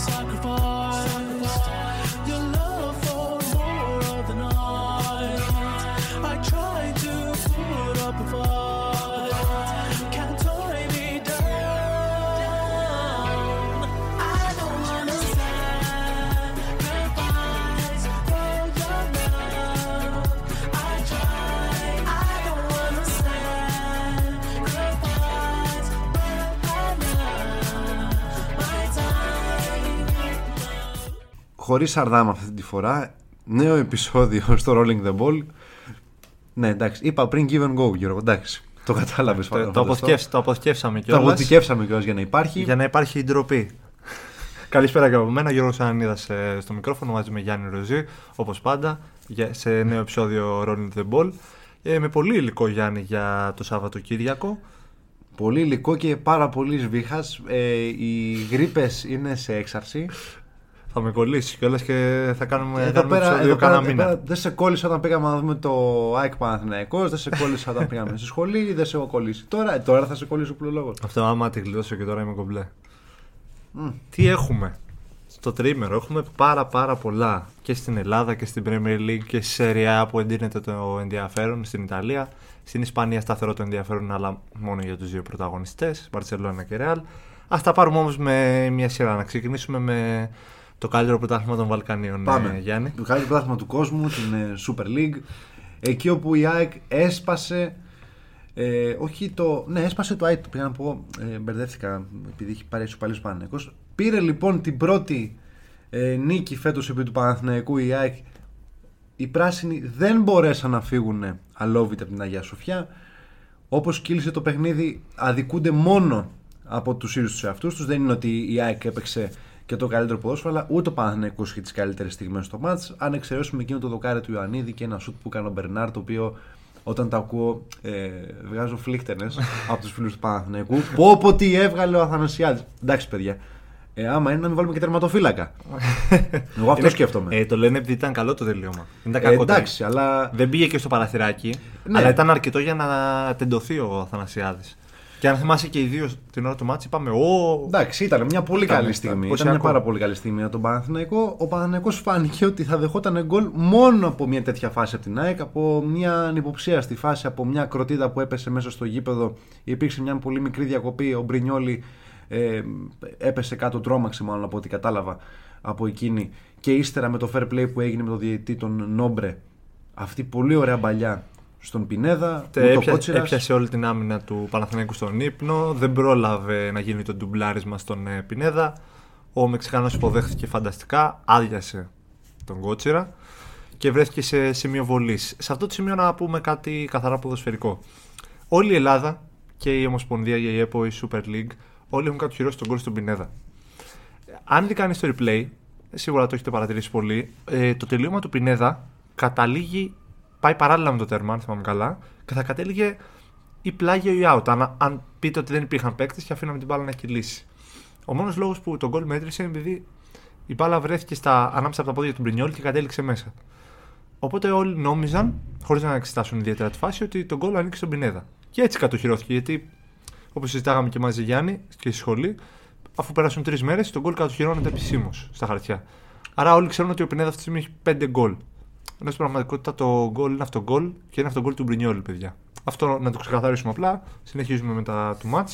sacrifice. Χωρίς Σαρδάμ αυτή τη φορά. Νέο επεισόδιο στο Rolling the Ball. Ναι, εντάξει. Είπα πριν give and go, Γιώργο. Εντάξει. Το κατάλαβες. Το, το, αποθηκεύς- το αποθηκεύσαμε Το κιόλας αποθηκεύσαμε κιόλας για να υπάρχει. για να υπάρχει η ντροπή. Καλησπέρα και από μένα, Γιώργος Ανανίδας ε, στο μικρόφωνο μαζί με Γιάννη Ροζή, όπως πάντα, για- σε νέο επεισόδιο Rolling the Ball. Ε, με πολύ υλικό Γιάννη για το Σαββατοκύριακο. Πολύ υλικό και πάρα πολύ σβήχας. Ε, οι γρήπες είναι σε έξαρση. Θα με κολλήσει κιόλας και θα κάνουμε, Εδώ κάνουμε πέρα, επεισόδιο εδώ πέρα, κάνα εδώ μήνα. πέρα δεν σε κόλλησα όταν πήγαμε να δούμε το ΑΕΚ Παναθηναϊκός, δεν σε κόλλησα όταν πήγαμε στη σχολή, δεν σε έχω κολλήσει. Τώρα, ε, τώρα θα σε κολλήσει ο πλολόγο. Αυτό άμα τη γλιτώσω και τώρα είμαι κομπλέ. Τι έχουμε; Στο τρίμερο, έχουμε πάρα πάρα πολλά και στην Ελλάδα και στην Premier League και στη Serie A που εντείνεται το ενδιαφέρον στην Ιταλία. Στην Ισπανία σταθερό το ενδιαφέρον αλλά μόνο για τους δύο πρωταγωνιστές, Μπαρτσελώνα και Ρεάλ. Ας τα πάρουμε όμως με μια σειρά, να ξεκινήσουμε με το καλύτερο πρωτάθλημα των Βαλκανίων, Πάμε. ε, Γιάννη. Το καλύτερο πρωτάθλημα του κόσμου, την ε, Super League. Εκεί όπου η ΑΕΚ έσπασε. Ε, όχι το. Ναι, έσπασε το ΑΕΚ. Πήγα να πω. Ε, μπερδεύτηκα επειδή έχει πάρει ισοπαλή Παναθηναϊκός. Πήρε λοιπόν την πρώτη ε, νίκη φέτος επί του Παναθηναϊκού η ΑΕΚ. Οι πράσινοι δεν μπορέσαν να φύγουν αλόβητα από την Αγία Σοφιά. Όπως κύλησε το παιχνίδι, αδικούνται μόνο από τους ίδιους τους εαυτούς τους. Δεν είναι ότι η ΑΕΚ έπαιξε και το καλύτερο ποδόσφαιρο, αλλά ούτε ο Παναθηναϊκός είχε τις καλύτερες στιγμές στο μάτς. Αν εξαιρέσουμε εκείνο το δοκάρι του Ιωαννίδη και ένα σουτ που έκανε ο Μπερνάρ, το οποίο όταν τα ακούω ε, βγάζω φλίχτενες από τους φίλους του Παναθηναϊκού. Πω πω τι έβγαλε ο Αθανασιάδης. Εντάξει παιδιά, ε, άμα είναι να μην βάλουμε και τερματοφύλακα. Εγώ αυτό Είναι- σκέφτομαι. Ε, το λένε επειδή ήταν καλό το τελείωμα. Δεν ήταν Ε, κακό. εντάξει, αλλά Δεν πήγε και στο παραθυράκι, Ναι. αλλά ήταν αρκετό για να τεντωθεί ο Αθανασιάδης. Και αν θυμάσαι και οι δύο την ώρα του μάτς είπαμε «Ω, Εντάξει, ήταν μια πολύ Ήταν, καλή ήταν στιγμή. Ήταν εντυπωσιακό. μια πάρα πολύ καλή στιγμή για τον Παναθηναϊκό. Ο Παναθηναϊκός φάνηκε ότι θα δεχόταν γκολ μόνο από μια τέτοια φάση από την ΑΕΚ, από μια ανυποψία στη φάση, από μια κροτίδα που έπεσε μέσα στο γήπεδο. Υπήρξε μια πολύ μικρή διακοπή. Ο Μπρινιόλη ε, έπεσε κάτω, τρόμαξε μάλλον από ό,τι κατάλαβα από εκείνη. Και ύστερα με το fair play που έγινε με τον διαιτητή τον Νόμπρε, αυτή πολύ ωραία παλιά στον Πινέδα, Τε, με το έπια- Κότσιρας. έπιασε όλη την άμυνα του Παναθηναϊκού στον ύπνο, δεν πρόλαβε να γίνει το ντουμπλάρισμα στον ε, Πινέδα. Ο Μεξικάνος υποδέχθηκε φανταστικά, άδειασε τον Κότσιρα και βρέθηκε σε σημείο βολής. Σε αυτό το σημείο να πούμε κάτι καθαρά ποδοσφαιρικό. Όλη η Ελλάδα και η Ομοσπονδία, η ΕΠΟ, η Super League, όλοι έχουν κατοχυρώσει τον γκολ στον Πινέδα. Αν δει κανείς το replay, σίγουρα το έχετε παρατηρήσει πολύ, ε, το τελείωμα του Πινέδα καταλήγει, πάει παράλληλα με το τέρμα, αν θυμάμαι καλά, και θα κατέληγε ή πλάγιο ή out. Αν, αν πείτε ότι δεν υπήρχαν παίκτες και αφήναμε την μπάλα να κυλήσει. Ο μόνος λόγος που τον γκολ μέτρησε είναι επειδή η μπάλα βρέθηκε στα, ανάμεσα από τα πόδια του Μπρινιόλ και κατέληξε μέσα. Οπότε όλοι νόμιζαν, χωρίς να εξετάσουν ιδιαίτερα τη φάση, ότι τον γκολ ανήκει στον Πινέδα. Και έτσι κατοχυρώθηκε, γιατί όπως συζητάγαμε και μαζί Γιάννη και στη σχολή, αφού πέρασαν τρεις μέρες, τον γκολ κατοχυρώνεται επισήμως στα χαρτιά. Άρα όλοι ξέρουν ότι ο Πινέδα αυτή τη στιγμή έχει πέντε γκολ. Ενώ στην πραγματικότητα το γκολ είναι αυτό γκολ και είναι αυτό γκολ του Μπρινιόλ, παιδιά. Αυτό να το ξεκαθαρίσουμε απλά. Συνεχίζουμε μετά του μάτ.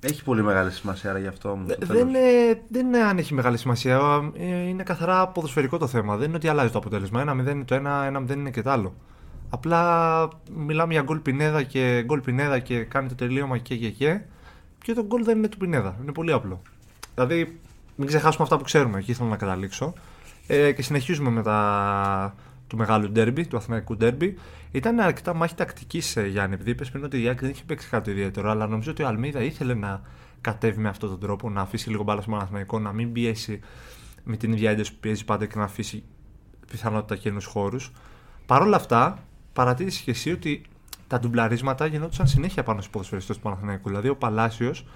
Έχει πολύ μεγάλη σημασία άρα γι' αυτό. όμως, το Δεν, τέλος. είναι, δεν είναι αν έχει μεγάλη σημασία. Ε, Είναι καθαρά ποδοσφαιρικό το θέμα. Δεν είναι ότι αλλάζει το αποτέλεσμα. Ένα μηδέν είναι το ένα, ένα μηδέν είναι και το άλλο. Απλά μιλάμε για γκολ Πινέδα και γκολ Πινέδα και κάνει το τελείωμα και και και. Και το γκολ δεν είναι του Πινέδα. Είναι πολύ απλό. Δηλαδή, μην ξεχάσουμε αυτά που ξέρουμε. Εκεί ήθελα να καταλήξω. Ε, και συνεχίζουμε με τα του μεγάλου ντέρμπι, του αθηναϊκού ντέρμπι. Ήταν αρκετά μάχη τακτικής, Γιάννη, επειδή είπες πριν ότι η Άκη δεν είχε παίξει κάτι ιδιαίτερο, αλλά νομίζω ότι ο Αλμίδα ήθελε να κατέβει με αυτόν τον τρόπο, να αφήσει λίγο μπάλα στον Παναθηναϊκό, να μην πιέσει με την ίδια ένταση που πιέζει πάντα και να αφήσει πιθανότητα καινού χώρους. Παρ' όλα αυτά, παρατήρησες και εσύ ότι τα ντουμπλαρίσματα γινόντουσαν συνέχεια πάνω στου ποδοσφαιριστές του Παναθηναϊκού. Δηλαδή, ο Παλάσιος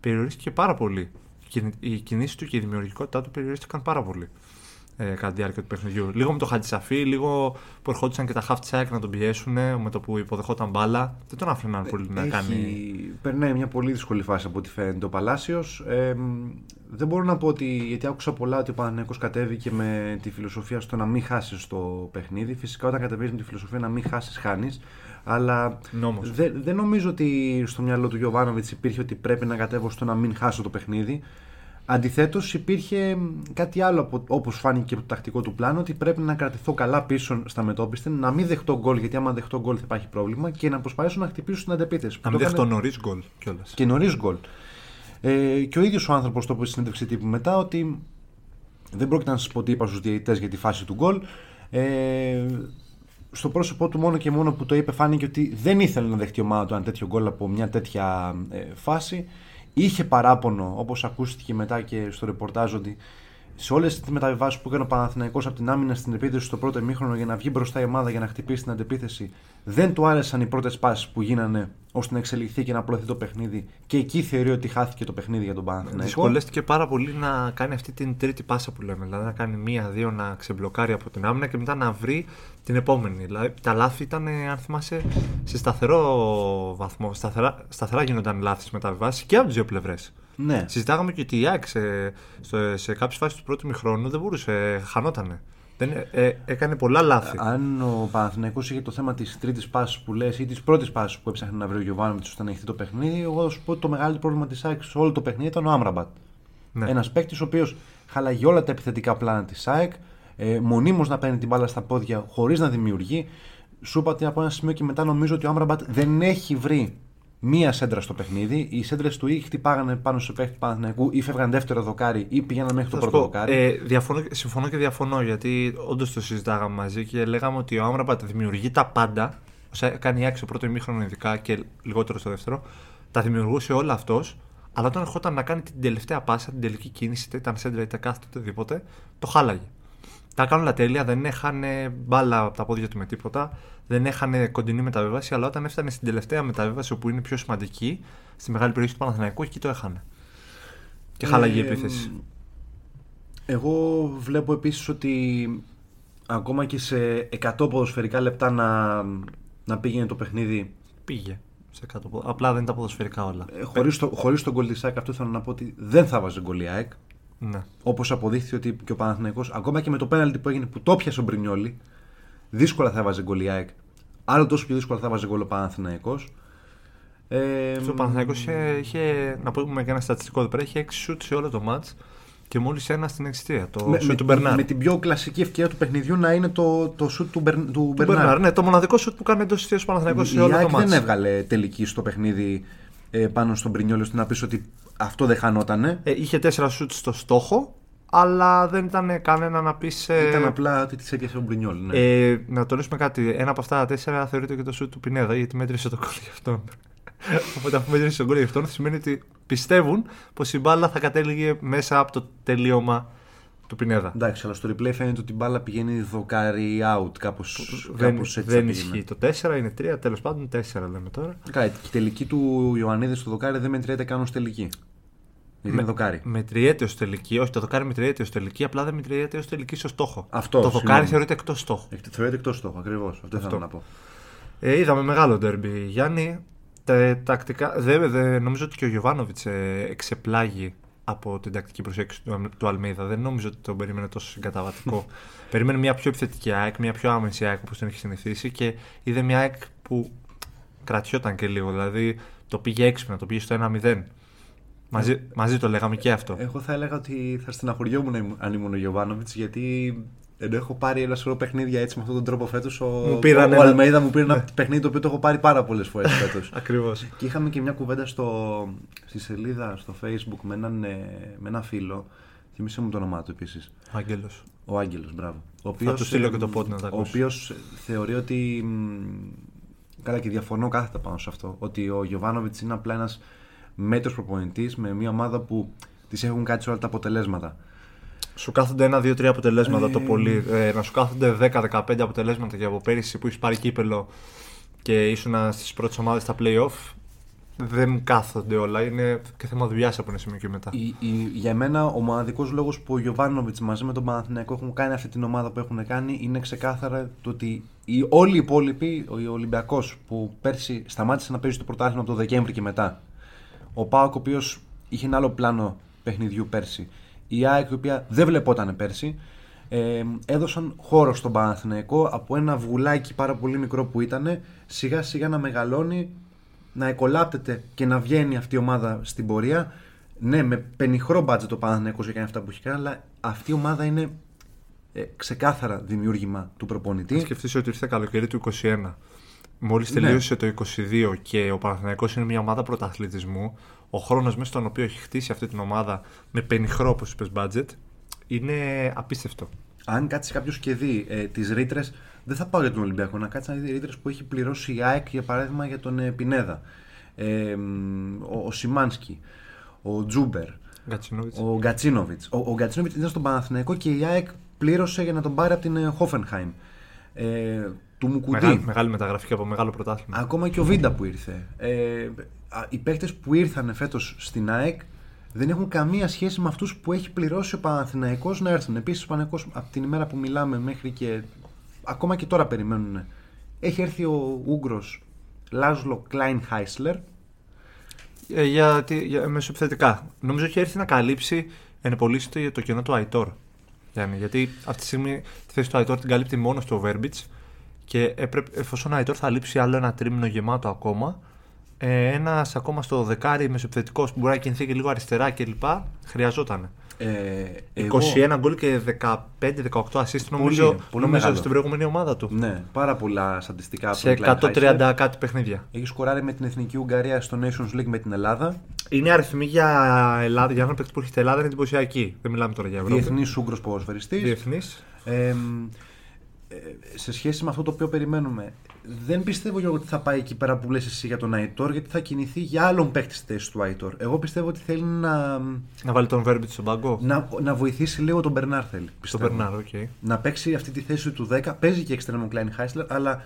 περιορίστηκε πάρα πολύ. Οι κινήσει του και η δημιουργικότητά του περιορίστηκαν πάρα πολύ. Ε, κατά τη διάρκεια του παιχνιδιού. Λίγο με το Χατζησαφή, λίγο που ερχόντουσαν και τα half check να τον πιέσουν με το που υποδεχόταν μπάλα. Δεν τον άφηναν πολύ να Έχει- κάνει. Περνάει μια πολύ δύσκολη φάση από ό,τι φαίνεται ο Παλάσιος. Ε, μ, δεν μπορώ να πω ότι. Γιατί άκουσα πολλά ότι ο Παναθηναϊκός κατέβηκε με τη φιλοσοφία στο να μην χάσεις το παιχνίδι. Φυσικά όταν κατεβαίνεις με τη φιλοσοφία να μην χάσεις, χάνεις. Αλλά Νόμος. δεν, δεν νομίζω ότι στο μυαλό του Γιωβάνοβιτς υπήρχε ότι πρέπει να κατέβω στο να μην χάσω το παιχνίδι. Αντιθέτως, υπήρχε μ, κάτι άλλο όπως φάνηκε και από το τακτικό του πλάνο, ότι πρέπει να κρατηθώ καλά πίσω στα μετόπιστα, να μην δεχτώ γκολ, γιατί άμα δεχτώ γκολ θα υπάρχει πρόβλημα και να προσπαθήσω να χτυπήσω στην αντεπίθεση. Να Που μην το έκανε δεχτώ νωρίς γκολ κιόλας. Και νωρίς γκολ. Ε, και ο ίδιος ο άνθρωπος το είπε στη συνέντευξη τύπου μετά ότι δεν πρόκειται να σας πω τι είπα στους διαιτητές για τη φάση του γκολ. Ε, στο πρόσωπό του μόνο και μόνο που το είπε φάνηκε ότι δεν ήθελε να δεχτεί η ομάδα του ένα τέτοιο γκολ από μια τέτοια ε, φάση. Είχε παράπονο, όπως ακούστηκε μετά και στο ρεπορτάζ, ότι σε όλες τις μεταβιβάσεις που έκανε ο Παναθηναϊκός από την άμυνα στην επίθεση στο πρώτο ημίχρονο για να βγει μπροστά η ομάδα για να χτυπήσει την αντεπίθεση, δεν του άρεσαν οι πρώτες πάσει που γίνανε ώστε να εξελιχθεί και να απλωθεί το παιχνίδι. Και εκεί θεωρεί ότι χάθηκε το παιχνίδι για τον Παναθηναϊκό. Δυσκολεύτηκε πάρα πολύ να κάνει αυτή την τρίτη πάσα που λέμε. Δηλαδή να κάνει μία-δύο να ξεμπλοκάρει από την άμυνα και μετά να βρει την επόμενη. Δηλαδή τα λάθη ήταν, ε, αν θυμάσαι, σε σταθερό βαθμό. Σταθερά, σταθερά γίνονταν λάθη στις μεταβιβάσεις και από τις δύο πλευρές. Ναι. Συζητάγαμε και ότι η ΑΕΚ σε, στο- σε κάποιες φάσεις του πρώτου μηχρόνου δεν μπορούσε, χανότανε. Δεν, ε, έκανε πολλά λάθη. Αν ο Παναθηναϊκός είχε το θέμα της τρίτης πάσης που λες ή της πρώτης πάσης που έψαχνε να βρει ο Γιωβάνοβιτς ώστε να ανοιχτεί το παιχνίδι, εγώ θα σου πω ότι το μεγάλο πρόβλημα της ΑΕΚ σε όλο το παιχνίδι ήταν ο Άμραμπατ. Ναι. Ένας παίκτης ο οποίος χαλαγεί όλα τα επιθετικά πλάνα της ΑΕΚ, ε, μονίμως να παίρνει την μπάλα στα πόδια χωρίς να δημιουργεί. Σου είπα ότι από ένα σημείο και μετά νομίζω ότι ο Άμραμπατ δεν έχει βρει μία σέντρα στο παιχνίδι. Οι σέντρες του ή χτυπάγανε πάνω σε παίκτη του Παναθηναϊκού ή φεύγαν δεύτερο δοκάρι ή πηγαίναν μέχρι το Θα σου πρώτο πω, δοκάρι. ε, διαφωνώ, συμφωνώ και διαφωνώ γιατί όντως το συζητάγαμε μαζί και λέγαμε ότι ο Άμραμπατ δημιουργεί τα πάντα. Όσα κάνει η άκρη στο πρώτο ημίχρονο ειδικά και λιγότερο στο δεύτερο. Τα δημιουργούσε όλα αυτός. Αλλά όταν ερχόταν να κάνει την τελευταία πάσα, την τελική κίνηση, είτε ήταν σέντρα είτε κάθεται οτιδήποτε, το χάλαγε. Τα έκανε όλα τέλεια, δεν έχανε μπάλα από τα πόδια του με τίποτα, δεν έχανε κοντινή μεταβίβαση, αλλά όταν έφτανε στην τελευταία μεταβίβαση, όπου είναι πιο σημαντική, στη μεγάλη περιοχή του Παναθηναϊκού, εκεί το έχανε. Και χάλαγε η Ε, επίθεση. Εγώ βλέπω επίσης ότι ακόμα και σε 100 ποδοσφαιρικά λεπτά να, να πήγαινε το παιχνίδι Πήγε. Σε κάτω, πο- απλά δεν είναι τα ποδοσφαιρικά όλα. ε, χωρίς, το, χωρίς τον γκολ της ΑΕΚ αυτό θέλω να πω ότι δεν θα βάζει γκολ η ΑΕΚ Ναι. όπως αποδείχθηκε ότι και ο Παναθηναϊκός ακόμα και με το πέναλτι που έγινε που το πιασε ο Μπρινιόλη δύσκολα θα βάζει γκολ η ΑΕΚ άλλο τόσο πιο δύσκολα θα βάζει γκολ ο Παναθηναϊκός ε, Στο Παναθηναϊκός είχε, είχε, να πούμε και ένα στατιστικό εδώ πέρα, είχε 6 σουτ σε όλο το match και μόλις ένα στην εξαιτία. Το με, σουτ με, του Μπερνάρ. με την πιο κλασική ευκαιρία του παιχνιδιού να είναι το, το σουτ του, Μπερ, του Του Μπερνάρ. Μπερνάρ, ναι, το μοναδικό σουτ που κάνει εντός της Παναθηναϊκός σε Η όλο ΑΕΚ το δεν match. έβγαλε τελική στο παιχνίδι ε, πάνω στον Πρινιόλη ώστε να πεις ότι αυτό δεν χανότανε. Ε, είχε 4 σουτ στο στόχο, αλλά δεν ήταν κανένα να πεις. Ήταν απλά ότι τη έπιασε ο Μπρινιόλη. Ναι. Ε, να τονίσουμε κάτι. Ένα από αυτά τα τέσσερα θεωρείται και το σουτ του Πινέδα, γιατί μέτρησε το γκολ για αυτόν. Οπότε, αφού μέτρησε το γκολ για αυτόν, σημαίνει ότι πιστεύουν πως η μπάλα θα κατέληγε μέσα από το τελείωμα του Πινέδα. Εντάξει, αλλά στο replay φαίνεται ότι η μπάλα πηγαίνει δοκάρι out. Κάπω Δεν, κάπως έτσι δεν θα ισχύει. πήγαινε. Το 4 είναι 3, τέλος πάντων 4 λέμε τώρα. Καλά, και η τελική του Ιωαννίδης στο δοκάρι δεν μετριέται καν ως τελική. Γιατί είναι δοκάρι. Μετριέται ως τελική, όχι το δοκάρι μετριέται ως τελική, απλά δεν μετριέται ως τελική στο στόχο. Αυτός, το συγγνώμη. δοκάρι θεωρείται εκτός στόχου. Έχετε θεωρείται εκτός στόχου, ακριβώς. Αυτό ήθελα να πω. Ε, είδαμε μεγάλο ντέρμπι. Γιάννη, τα, τακτικά, δεν δεν- νομίζω ότι και ο Γιωβάνοβιτς ε, εξεπλάγει από την τακτική προσέγγιση του, Αλ- του Αλμέιδα. Δεν νομίζω ότι τον περίμενε τόσο συγκαταβατικό. περίμενε μια πιο επιθετική ΑΕΚ, μια πιο άμεση ΑΕΚ όπως τον έχει συνηθίσει και είδε μια ΑΕΚ που κρατιόταν και λίγο. Δηλαδή το πήγε έξυπνα, το πήγε στο 1-0. Μαζί, μαζί το λέγαμε και αυτό. Εγώ θα έλεγα ότι θα στεναχωριόμουν αν ήμουν- αν ήμουν ο Γιωβάνοβιτς γιατί ενώ έχω πάρει ένα σωρό παιχνίδια έτσι με αυτόν τον τρόπο φέτος. Ο, Μου πήραν ο, ο ένα- Αλμέιδα μου πήρε ένα παιχνίδι το οποίο το έχω πάρει πάρα πολλές φορές φέτος. Ακριβώς. Και είχαμε και μια κουβέντα στο, στη σελίδα στο facebook με έναν, ε, με ένα φίλο. Θυμήσέ μου το όνομά του επίσης. Άγγελος. Ο Άγγελος, μπράβο. Ο οποίος, του στείλω ε, και το pod να τα Ο ακούσεις. οποίος θεωρεί ότι. μ, Καλά, και διαφωνώ κάθετα πάνω σε αυτό. Ότι ο Γιωβάνοβιτς είναι απλά ένας μέτρος προπονητής με μια ομάδα που τη έχουν κάτσει όλα τα αποτελέσματα. Σου κάθονται ένα, δύο, τρία αποτελέσματα Ε, το πολύ. Ε, να σου κάθονται 10-15 αποτελέσματα και από πέρυσι που είσαι πάρει κύπελο και ήσουν στις πρώτες ομάδες στα playoff. δεν κάθονται όλα. Είναι και θέμα δουλειάς από ένα σημείο και μετά. Η, η- για μένα ο μοναδικός λόγος που ο Γιωβάνοβιτς μαζί με τον Παναθηναϊκό έχουν κάνει αυτή την ομάδα που έχουν κάνει είναι ξεκάθαρα το ότι οι, όλοι οι υπόλοιποι, ο Ολυμπιακός που πέρσι σταμάτησε να παίζει το πρωτάθλημα από το Δεκέμβρη και μετά, ο Πάοκ ο οποίος είχε ένα άλλο πλάνο παιχνιδιού πέρσι, η ΑΕΚ η οποία δεν βλεπόταν πέρσι, ε, έδωσαν χώρο στον Παναθηναϊκό από ένα βουλάκι πάρα πολύ μικρό που ήταν σιγά σιγά να μεγαλώνει να εκολάπτεται και να βγαίνει αυτή η ομάδα στην πορεία. Ναι, με πενιχρό μπάτζετ το Παναθηναϊκός για κάνει αυτά που έχει κάνει, αλλά αυτή η ομάδα είναι ε, ξεκάθαρα δημιούργημα του προπονητή. Σκεφτείς ότι ήρθε καλοκαίρι του 21. Μόλις Ναι. τελείωσε το 22 και ο Παναθηναϊκός είναι μια ομάδα πρωταθλητισμού, ο χρόνος μέσα στον οποίο έχει χτίσει αυτή την ομάδα με πενιχρό, όπως είπες, budget, είναι απίστευτο. Αν κάτσει κάποιος και δει ε, τις ρήτρες, δεν θα πάω για τον Ολυμπιακό, να κάτσει να δει ρήτρες που έχει πληρώσει η ΑΕΚ για παράδειγμα για τον ε, Πινέδα. Ε, μ, ο, ο Σιμάνσκι, ο Τζούμπερ, Γκατσινόβιτς. ο Γκατσίνοβιτ. Ο, ο Γκατσίνοβιτ ήταν στον Παναθηναϊκό και η ΑΕΚ πλήρωσε για να τον πάρει από την ε, Χόφενχάιμ. Ε, του Μουκουντή. Μεγάλη, μεγάλη μεταγραφή και από μεγάλο πρωτάθλημα. Ακόμα και ο Βίντα που ήρθε. Ε, α, οι παίκτες που ήρθαν φέτος στην ΑΕΚ δεν έχουν καμία σχέση με αυτούς που έχει πληρώσει ο Παναθηναϊκός να έρθουν. Επίσης ο Παναθηναϊκός από την ημέρα που μιλάμε μέχρι και ακόμα και τώρα περιμένουν. Έχει έρθει ο Ούγκρος Λάζλο Κλάιν Χάισλερ. Ε, για, τι- για μεσοεπιθετικά. Νομίζω έχει έρθει να καλύψει ενεπολύσει το, το κενό του Αϊτόρ. Γιάννη, γιατί αυτή τη στιγμή τη θέση του Αϊτόρ την καλύπτει μόνο στο Βέρμπιτς και έπρεπε, εφόσον ο Αϊτόρ θα λείψει άλλο ένα τρίμηνο γεμάτο ακόμα, ε, ένας ακόμα στο δεκάρι μεσοεπιθετικό που μπορεί να κινηθεί και λίγο αριστερά κλπ. Χρειαζόταν. Ε, εγώ- 21 γκολ και 15-18 assist νομίζω, πολύ νομίζω μεγάλο. στην προηγούμενη ομάδα του. Ναι, πάρα πολλά στατιστικά από Σε τον Klein Heisler. 130 κάτι παιχνίδια. Έχει σκοράρει με την Εθνική Ουγγαρία στο Nations League με την Ελλάδα. Είναι αριθμοί για Ελλάδα, για έναν παίκτη που έρχεται Ελλάδα είναι εντυπωσιακή. Δεν μιλάμε τώρα για Ευρώπη. Διεθνή Ούγκρος ποδοσφαιριστής. Διεθνής. Ε, μ, ε, σε σχέση με αυτό το οποίο περιμένουμε, δεν πιστεύω Γιώργο ότι θα πάει εκεί πέρα που λες εσύ για τον Αϊτόρ, γιατί θα κινηθεί για άλλον παίκτη στη θέση του Αϊτόρ. Εγώ πιστεύω ότι θέλει να, Να βάλει τον Βέρμπιτ στον πάγκο; να, να βοηθήσει λίγο τον Μπερνάρ. Θέλει, Στον πιστεύω. Μπερνάρ, οκ. Να παίξει αυτή τη θέση του 10. Παίζει και εξτρέμο Κλάιν Χάισλερ, αλλά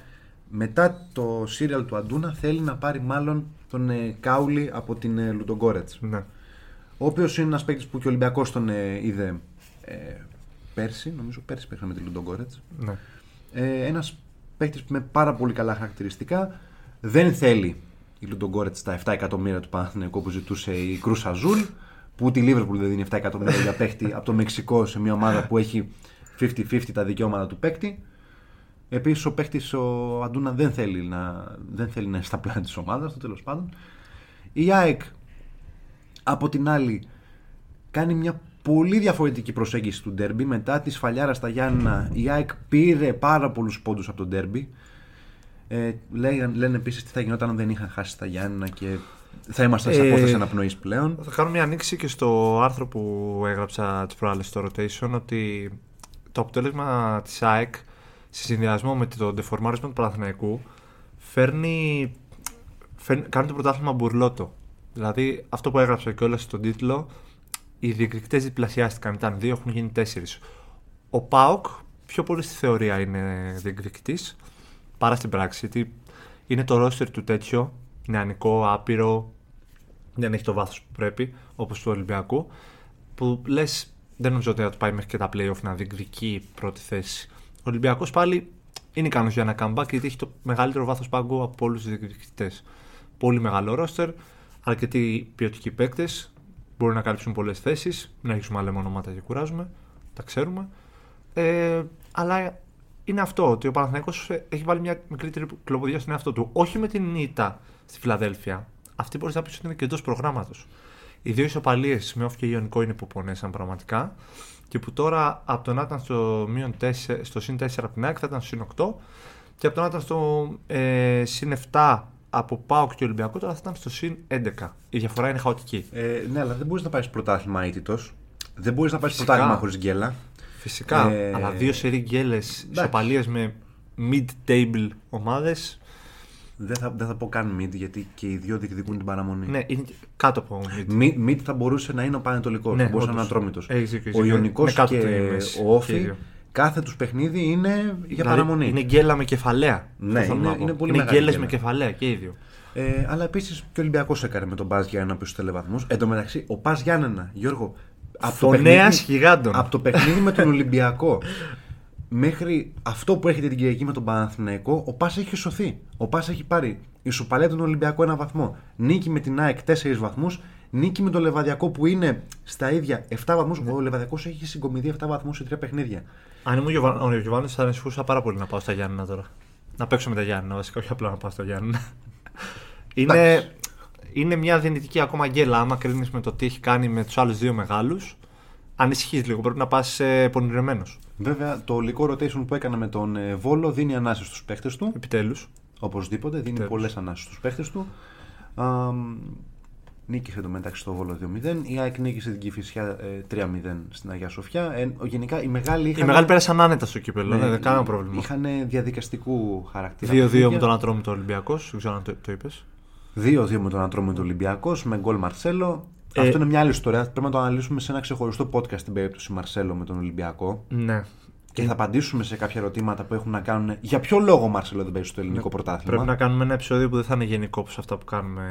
μετά το σύριαλ του Αντούνα θέλει να πάρει μάλλον τον ε, Κάουλι από την ε, Λουντογκόρετς. Ναι. Ο οποίος είναι ένας παίκτης που και ο Ολυμπιακός τον ε, είδε ε, πέρσι, νομίζω πέρσι παίξαμε με τη Λουντογκόρετς. ναι. Ε, Ένας παίκτης με πάρα πολύ καλά χαρακτηριστικά. Δεν θέλει η Λουντογκόρετς τα 7 εκατομμύρια του Παναθηναϊκού που ζητούσε η Κρούς Αζούλ. Που ούτε η Λίβερπουλ δεν δίνει 7 εκατομμύρια για παίκτη από το Μεξικό σε μια ομάδα που έχει 50-50 τα δικαιώματα του παίκτη. Επίσης ο παίκτης ο Αντούνα δεν θέλει να, δεν θέλει να είναι στα πλάνα της ομάδας του τέλος πάντων. Η ΑΕΚ από την άλλη κάνει μια πολύ διαφορετική προσέγγιση του ντέρμπι. Μετά τη σφαλιάρα στα Γιάννα, η ΑΕΚ πήρε πάρα πολλούς πόντους από τον ντέρμπι. Ε, λένε, λένε επίσης τι θα γινόταν αν δεν είχαν χάσει τα Γιάννα και θα ήμασταν σε Ε, απόσταση αναπνοής πλέον. Θα κάνω μια ανοίξη και στο άρθρο που έγραψα τις προάλλες στο rotation ότι το αποτέλεσμα της ΑΕΚ σε συνδυασμό με το ντεφορμάρισμα του Παναθηναϊκού φέρνει, φέρνει κάνει το πρωτάθλημα μπουρλότο. Δηλαδή αυτό που έγραψα και όλα στον τίτλο οι διεκδικητές διπλασιάστηκαν. Ήταν δύο, έχουν γίνει τέσσερις. Ο ΠΑΟΚ πιο πολύ στη θεωρία είναι διεκδικητής παρά στην πράξη. Γιατί είναι το ρόστερ του τέτοιο, νεανικό, άπειρο, δεν έχει το βάθος που πρέπει, όπως του Ολυμπιακού, που λες δεν νομίζω ότι θα το πάει μέχρι και τα playoff να διεκδικεί πρώτη θέση. Ο Ολυμπιακός πάλι είναι ικανός για ένα comeback γιατί έχει το μεγαλύτερο βάθος πάγκου από όλους τους διεκδικητές. Πολύ μεγάλο ρόστερ, αρκετοί ποιοτικοί παίκτες, μπορούν να καλύψουν πολλές θέσεις, μην αρχίσουμε άλλα ονόματα και κουράζουμε, τα ξέρουμε. Ε, αλλά είναι αυτό, ότι ο Παναθηναϊκός έχει βάλει μια μικρή κλοποδιά στον εαυτό του. Όχι με την ήττα στη Φιλαδέλφια. Αυτή μπορείς να πεις ότι είναι και εντός προγράμματος. Οι δύο ισοπαλίες με όφη και Ιωνικό είναι που πονέσαν πραγματικά. Και που τώρα από το να ήταν στο, μείον 4, στο συν 4 από την ΑΕΚ θα ήταν στο συν 8. Και από το να ήταν στο ε, συν 7 από ΠΑΟΚ και Ολυμπιακό τώρα θα ήταν στο συν 11. Η διαφορά είναι χαοτική. Ε, ναι, αλλά δεν μπορείς να πάει πρωτάθλημα αίτητος. Δεν μπορείς να πάει Φυσικά. πρωτάθλημα χωρίς γκέλα. Φυσικά. Ε, αλλά δύο σερή γκέλες ισοπαλίε με mid-table ομάδες. Δεν θα, δεν θα πω καν mid γιατί και οι δύο διεκδικούν την παραμονή. Ναι, είναι κάτω από mid. Mid, mid θα μπορούσε να είναι ο Πανετολικός. Ναι, θα μπορούσε να είναι όντως. ατρόμητος. Έχεις δίκιο, Ο έχεις Ιωνικός δίκιο. Είναι κάτω και από τη μέση. ο Και οι Όφη δύο. Κάθε τους παιχνίδι είναι για Δηλαδή, παραμονή. Είναι γκέλα με κεφαλαία. Ναι, αυτό θέλω είναι- να πω. είναι πολύ είναι μεγάλη γκέλες γκέλα. με κεφαλαία και οι δύο. Ε, αλλά επίσης και ο Ολυμπιακός έκανε με τον Πας Γιάννενα πίσω στου βαθμούς. Εν τω μεταξύ, ο Πας Γιάννενα, Γιώργο. από το Φωνέας παιχνίδι- γιγάντων. Από το παιχνίδι με τον Ολυμπιακό μέχρι αυτό που έχετε την Κυριακή με τον Παναθηναϊκό, ο Πας έχει σωθεί. Ο Πας έχει πάρει ισοπαλία τον Ολυμπιακό ένα βαθμό. Νίκη με την ΑΕΚ 4 βαθμούς. Νίκη με τον Λεβαδιακό που είναι στα ίδια 7 βαθμούς. Ο Λεβαδιακός έχει συγκομιδεί 7 βαθμούς σε 3 παιχνίδια. Αν ήμουν Γιωβα- ο Γιωβάνο, θα ανησυχούσα πάρα πολύ να πάω στα Γιάννενα τώρα. Να παίξω με τα Γιάννενα, βασικά, όχι απλά να πάω στα Γιάννενα. είναι, Εντάξει. είναι μια δυνητική ακόμα γκέλα. Άμα κρίνεις με το τι έχει κάνει με τους άλλους δύο μεγάλους, ανησυχείς λίγο. Πρέπει να πας πονηρεμένος. Βέβαια, το ολικό rotation που έκανε με τον ε, Βόλο δίνει ανάσες στους παίχτες του. Επιτέλους. Οπωσδήποτε, δίνει Τέλος. πολλές ανάσες στους παίχτες του. Α, μ, νίκησε το μεταξύ στο Βόλο 2-0. Η ΑΕΚ νίκησε την Κηφισιά ε, 3-0 στην Αγία Σοφιά. Ε, ο- γενικά οι μεγάλοι Οι είχαν. μεγάλοι πέρασαν άνετα στο κύπελο, ναι, δεν κανένα πρόβλημα. Είχαν διαδικαστικού χαρακτήρα. 2-2 παιχνίδια. με τον Ατρόμητο Ολυμπιακός, δεν ξέρω αν το, το είπες. 2-2 με τον Ατρόμητο Ολυμπιακός με γκολ Μαρσέλο. Ε, Αυτό είναι μια άλλη ιστορία. Πρέπει να το αναλύσουμε σε ένα ξεχωριστό podcast στην περίπτωση Μαρσέλο με τον Ολυμπιακό. Ναι. Και θα απαντήσουμε σε κάποια ερωτήματα που έχουν να κάνουν για ποιο λόγο ο Μαρσέλο δεν παίζεις στο ελληνικό πρωτάθλημα. Πρέπει να κάνουμε ένα επεισόδιο που δεν θα είναι γενικό όπως αυτά που κάνουμε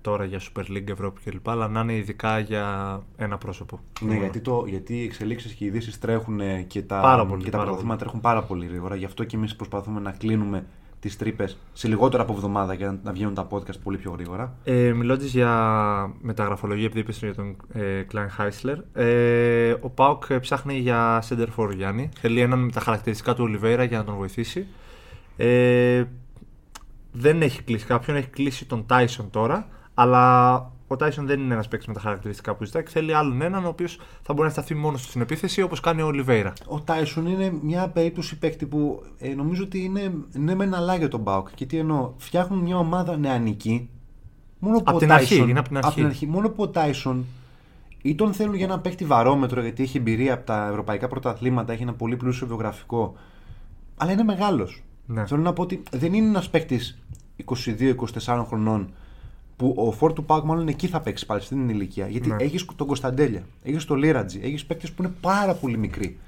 τώρα για Super League, Ευρώπη κλπ. Αλλά να είναι ειδικά για ένα πρόσωπο. Ναι, γιατί, το, γιατί οι εξελίξεις και οι ειδήσεις τρέχουν ε, και τα, Πάρα πολύ, και τα πάρα πρωταθλήματα τρέχουν πάρα πολύ γρήγορα. Γι' αυτό και εμείς προσπαθούμε να κλείνουμε τις τρύπες σε λιγότερο από εβδομάδα για να, να βγαίνουν τα podcast πολύ πιο γρήγορα. Ε, Μιλώντας για μεταγραφολογία, επειδή είπες για τον ε, Klein Heisler, ε, ο Πάουκ ε, ψάχνει για center for Γιάννη. Θέλει έναν με τα χαρακτηριστικά του Ολιβέηρα για να τον βοηθήσει. Ε, δεν έχει κλείσει κάποιον, έχει κλείσει τον Tyson τώρα, αλλά ο Tyson δεν είναι ένας παίκτης με τα χαρακτηριστικά που ζητάει και θέλει άλλον έναν ο οποίος θα μπορεί να σταθεί μόνος του στην επίθεση όπως κάνει ο Ολιβέηρα. Ο Τάισον είναι μια περίπτωση παίκτη που ε, νομίζω ότι είναι ναι με ένα αλλά για τον Μπάουκ. Και τι εννοώ, φτιάχνουν μια ομάδα νεανική. Μόνο που Απ' ο την αρχή, Tyson- είναι απ' την αρχή. Μόνο που ο Τάισον ή τον θέλουν για να παίχτη βαρόμετρο γιατί έχει εμπειρία από τα ευρωπαϊκά πρωταθλήματα, έχει ένα πολύ πλούσιο βιογραφικό. Αλλά είναι μεγάλος. Ναι. Θέλω να πω ότι δεν είναι ένας παίκτης 22-24 χρονών που ο Φόρ του Πάουκ μάλλον εκεί θα παίξει πάλι στην ηλικία. Γιατί Ναι. έχεις τον Κωνσταντέλια, έχεις τον Λίρατζι, έχεις παίκτες που είναι πάρα πολύ μικροί.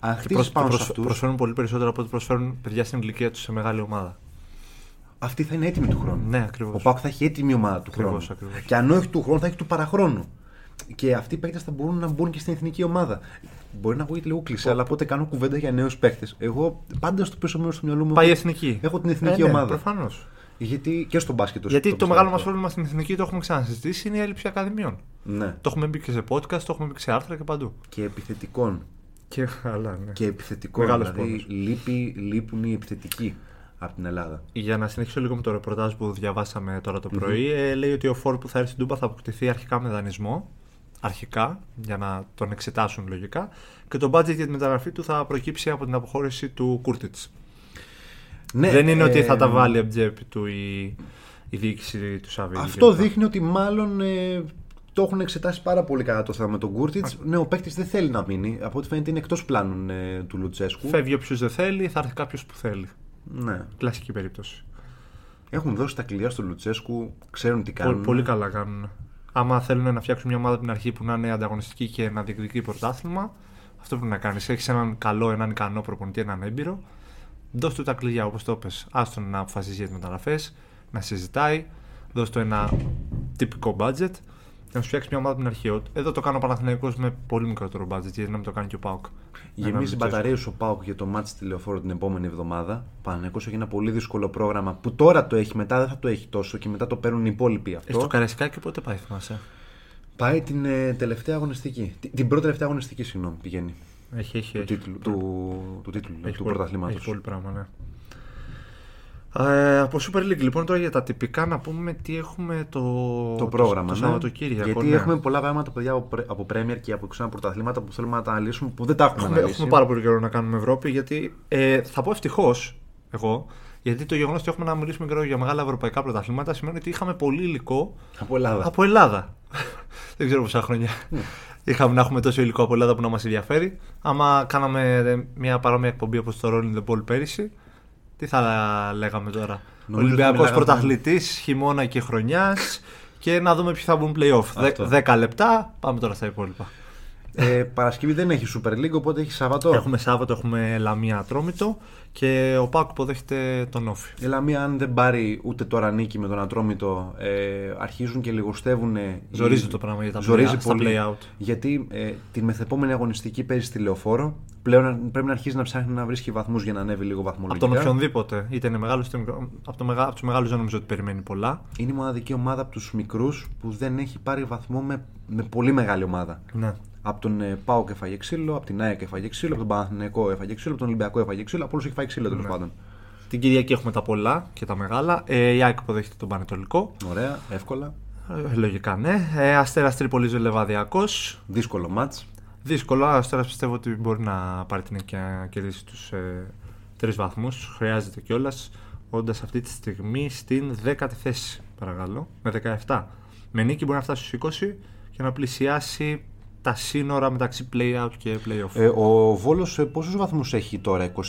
Αν Και χτίσει προσ- πάνω σε προσ- αυτού, προσφέρουν πολύ περισσότερο από ό,τι προσφέρουν παιδιά στην ηλικία τους σε μεγάλη ομάδα. αυτή θα είναι έτοιμη του χρόνου. Ναι, ακριβώς. Ο Πάουκ θα έχει έτοιμη ομάδα του Ακριβώς, χρόνου. ακριβώς. Και αν όχι του χρόνου, θα έχει του παραχρόνου. Και αυτοί οι παίκτες θα μπορούν να μπουν και στην εθνική ομάδα. Μπορεί να ακούγεται λίγο κλεισέ, αλλά πότε κάνω κουβέντα για νέους παίκτες. Εγώ πάντα στο πίσω μέρος του μυαλού μου. Πάει η έχω- εθνική. Έχω την εθνική Ε, ναι, ομάδα. Προφανώς. Γιατί και στο μπάσκετ. Γιατί το, πιστεύω μεγάλο μας αυτό. πρόβλημα στην εθνική, το έχουμε ξανασυζητήσει, είναι η έλλειψη ακαδημιών. Ναι. Το έχουμε μπει και σε podcast, το έχουμε μπει και σε άρθρα και παντού. Και επιθετικών. Και άλλα, ναι. Και επιθετικών. Μεγάλος δηλαδή πόνος. λείπει, λείπουν οι επιθετικοί από την Ελλάδα. Για να συνεχίσω λίγο με το ρεπορτάζ που διαβάσαμε τώρα το πρωί, ε, λέει ότι ο φόρ που θα έρθει στην Τούμπα θα αποκτηθεί αρχικά με δανεισμό. Αρχικά, για να τον εξετάσουν λογικά. Και το budget για τη μεταγραφή του θα προκύψει από την αποχώρηση του Κούρτιτς. Ναι, Δεν είναι ότι ε, θα τα βάλει από την τσέπη του η, η διοίκηση του Σαββίδη. Αυτό δείχνει ότι μάλλον ε, το έχουν εξετάσει πάρα πολύ καλά το θέμα με τον Κούρτιτς. Ναι, ο παίκτης δεν θέλει να μείνει. Από ό,τι φαίνεται είναι εκτός πλάνων ε, του Λουτσέσκου. Φεύγει όποιος δεν θέλει, θα έρθει κάποιος που θέλει. Ναι. Κλασική περίπτωση. Έχουν δώσει τα κλειδιά στο Λουτσέσκου, ξέρουν τι κάνουν. Πολύ, πολύ καλά κάνουν. Άμα θέλουν να φτιάξουν μια ομάδα από την αρχή που να είναι ανταγωνιστική και να διεκδικεί πρωτάθλημα, αυτό πρέπει να κάνεις. Έχεις έναν καλό, έναν ικανό προπονητή, έναν έμπειρο. Δώσ' του τα κλειδιά όπως το πες. Άστον να αποφασίζει για τις μεταγραφές, να συζητάει. Δώσ' του ένα τυπικό budget να σου φτιάξει μια ομάδα από την αρχή. Εδώ το κάνω ο Παναθηναϊκός με πολύ μικρότερο budget, γιατί να μην το κάνει και ο Πάουκ. Γεμίζει μπαταρίες ο Πάουκ για το μάτς τηλεοφόρο την επόμενη εβδομάδα. Πανεκώ έχει ένα πολύ δύσκολο πρόγραμμα που τώρα το έχει, μετά δεν θα το έχει τόσο και μετά το παίρνουν οι υπόλοιποι αυτό. Έχει το Καραϊσκάκι πότε πάει, θυμάσαι; Πάει την ε, τελευταία αγωνιστική. Την, την πρώτη τελευταία αγωνιστική, συγγνώμη, πηγαίνει. Έχει, έχει. Του έχει. τίτλου, του, του, τίτλου Έχει του πολύ- πρωταθλήματος. Έχει πολύ πράγμα, ναι. Ε, από Super League, λοιπόν, τώρα για τα τυπικά να πούμε τι έχουμε το, το πρόγραμμα. το, ναι. Σαββατοκύριακο. Γιατί ναι. έχουμε πολλά πράγματα παιδιά, από, πρέ- από Premier και από ξένα πρωταθλήματα που θέλουμε να τα αναλύσουμε που δεν τα έχουμε, έχουμε, αναλύσει. έχουμε πάρα πολύ καιρό να κάνουμε Ευρώπη, γιατί ε, θα πω ευτυχώς εγώ, γιατί το γεγονός ότι έχουμε να μιλήσουμε καιρό για μεγάλα ευρωπαϊκά πρωταθλήματα σημαίνει ότι είχαμε πολύ υλικό Από Ελλάδα. από Ελλάδα. δεν ξέρω πόσα χρόνια. Είχαμε να έχουμε τόσο υλικό από Ελλάδα που να μας ενδιαφέρει. Άμα κάναμε ε, μια παρόμοια εκπομπή όπως το Rolling the Ball πέρυσι, τι θα λέγαμε τώρα; Νομίζω ότι Ολυμπιακός μιλάγαμε- πρωταθλητής, χειμώνα και χρονιάς και να δούμε ποιοι θα μπουν playoff. Αυτό. Δε- 10 λεπτά, πάμε τώρα στα υπόλοιπα. Ε, Παρασκευή δεν έχει Super League, οπότε έχει Σάββατο. Έχουμε Σάββατο, έχουμε Λαμία Ατρόμητο και ο Πάκου υποδέχεται τον Όφη. Η Λαμία, αν δεν πάρει ούτε τώρα νίκη με τον Ατρόμητο, ε, αρχίζουν και λιγοστεύουν. Ζορίζει το πράγμα για τα Ζορίζει play- στα πολύ. play-out. Γιατί ε, την μεθεπόμενη αγωνιστική παίζει στη λεωφόρο. Πλέον πρέπει να αρχίσει να ψάχνει να βρίσκει βαθμούς για να ανέβει λίγο Από βαθμολογικά. τον οποιονδήποτε, είτε είναι μεγάλο είτε μικρό. Από, το μεγα... από τους μεγάλους δεν νομίζω ότι περιμένει πολλά. Είναι η μοναδική ομάδα από τους μικρούς που δεν έχει πάρει βαθμό με, με πολύ μεγάλη ομάδα. Ναι. Από τον ε, Πάοκ έφαγε ξύλο, από την ΑΕΚ έφαγε ξύλο, από τον Παναθηναϊκό έφαγε ξύλο, από τον Ολυμπιακό έφαγε ξύλο. Από όλους έχει φάει ξύλο τέλος Ναι. πάντων. Την Κυριακή έχουμε τα πολλά και τα μεγάλα. Ε, η ΑΕΚ υποδέχεται τον Πανετολικό. Ωραία, εύκολα. Ε, λογικά ναι. Ε, Αστέρας Τρίπολης Λεβαδιακός. Δύσκολο μάτς. Δύσκολο. Ο Αστέρας πιστεύω ότι μπορεί να πάρει την νίκη και να κερδίσει τους ε, τρεις βαθμούς. Χρειάζεται κιόλας. Όντας αυτή τη στιγμή στην 10η θέση, παρακαλώ, με 17. Με νίκη μπορεί να φτάσει στους 20 και να πλησιάσει τα σύνορα μεταξύ play-out και play-off. Ε, ο Βόλος ε, πόσους βαθμούς έχει τώρα, 24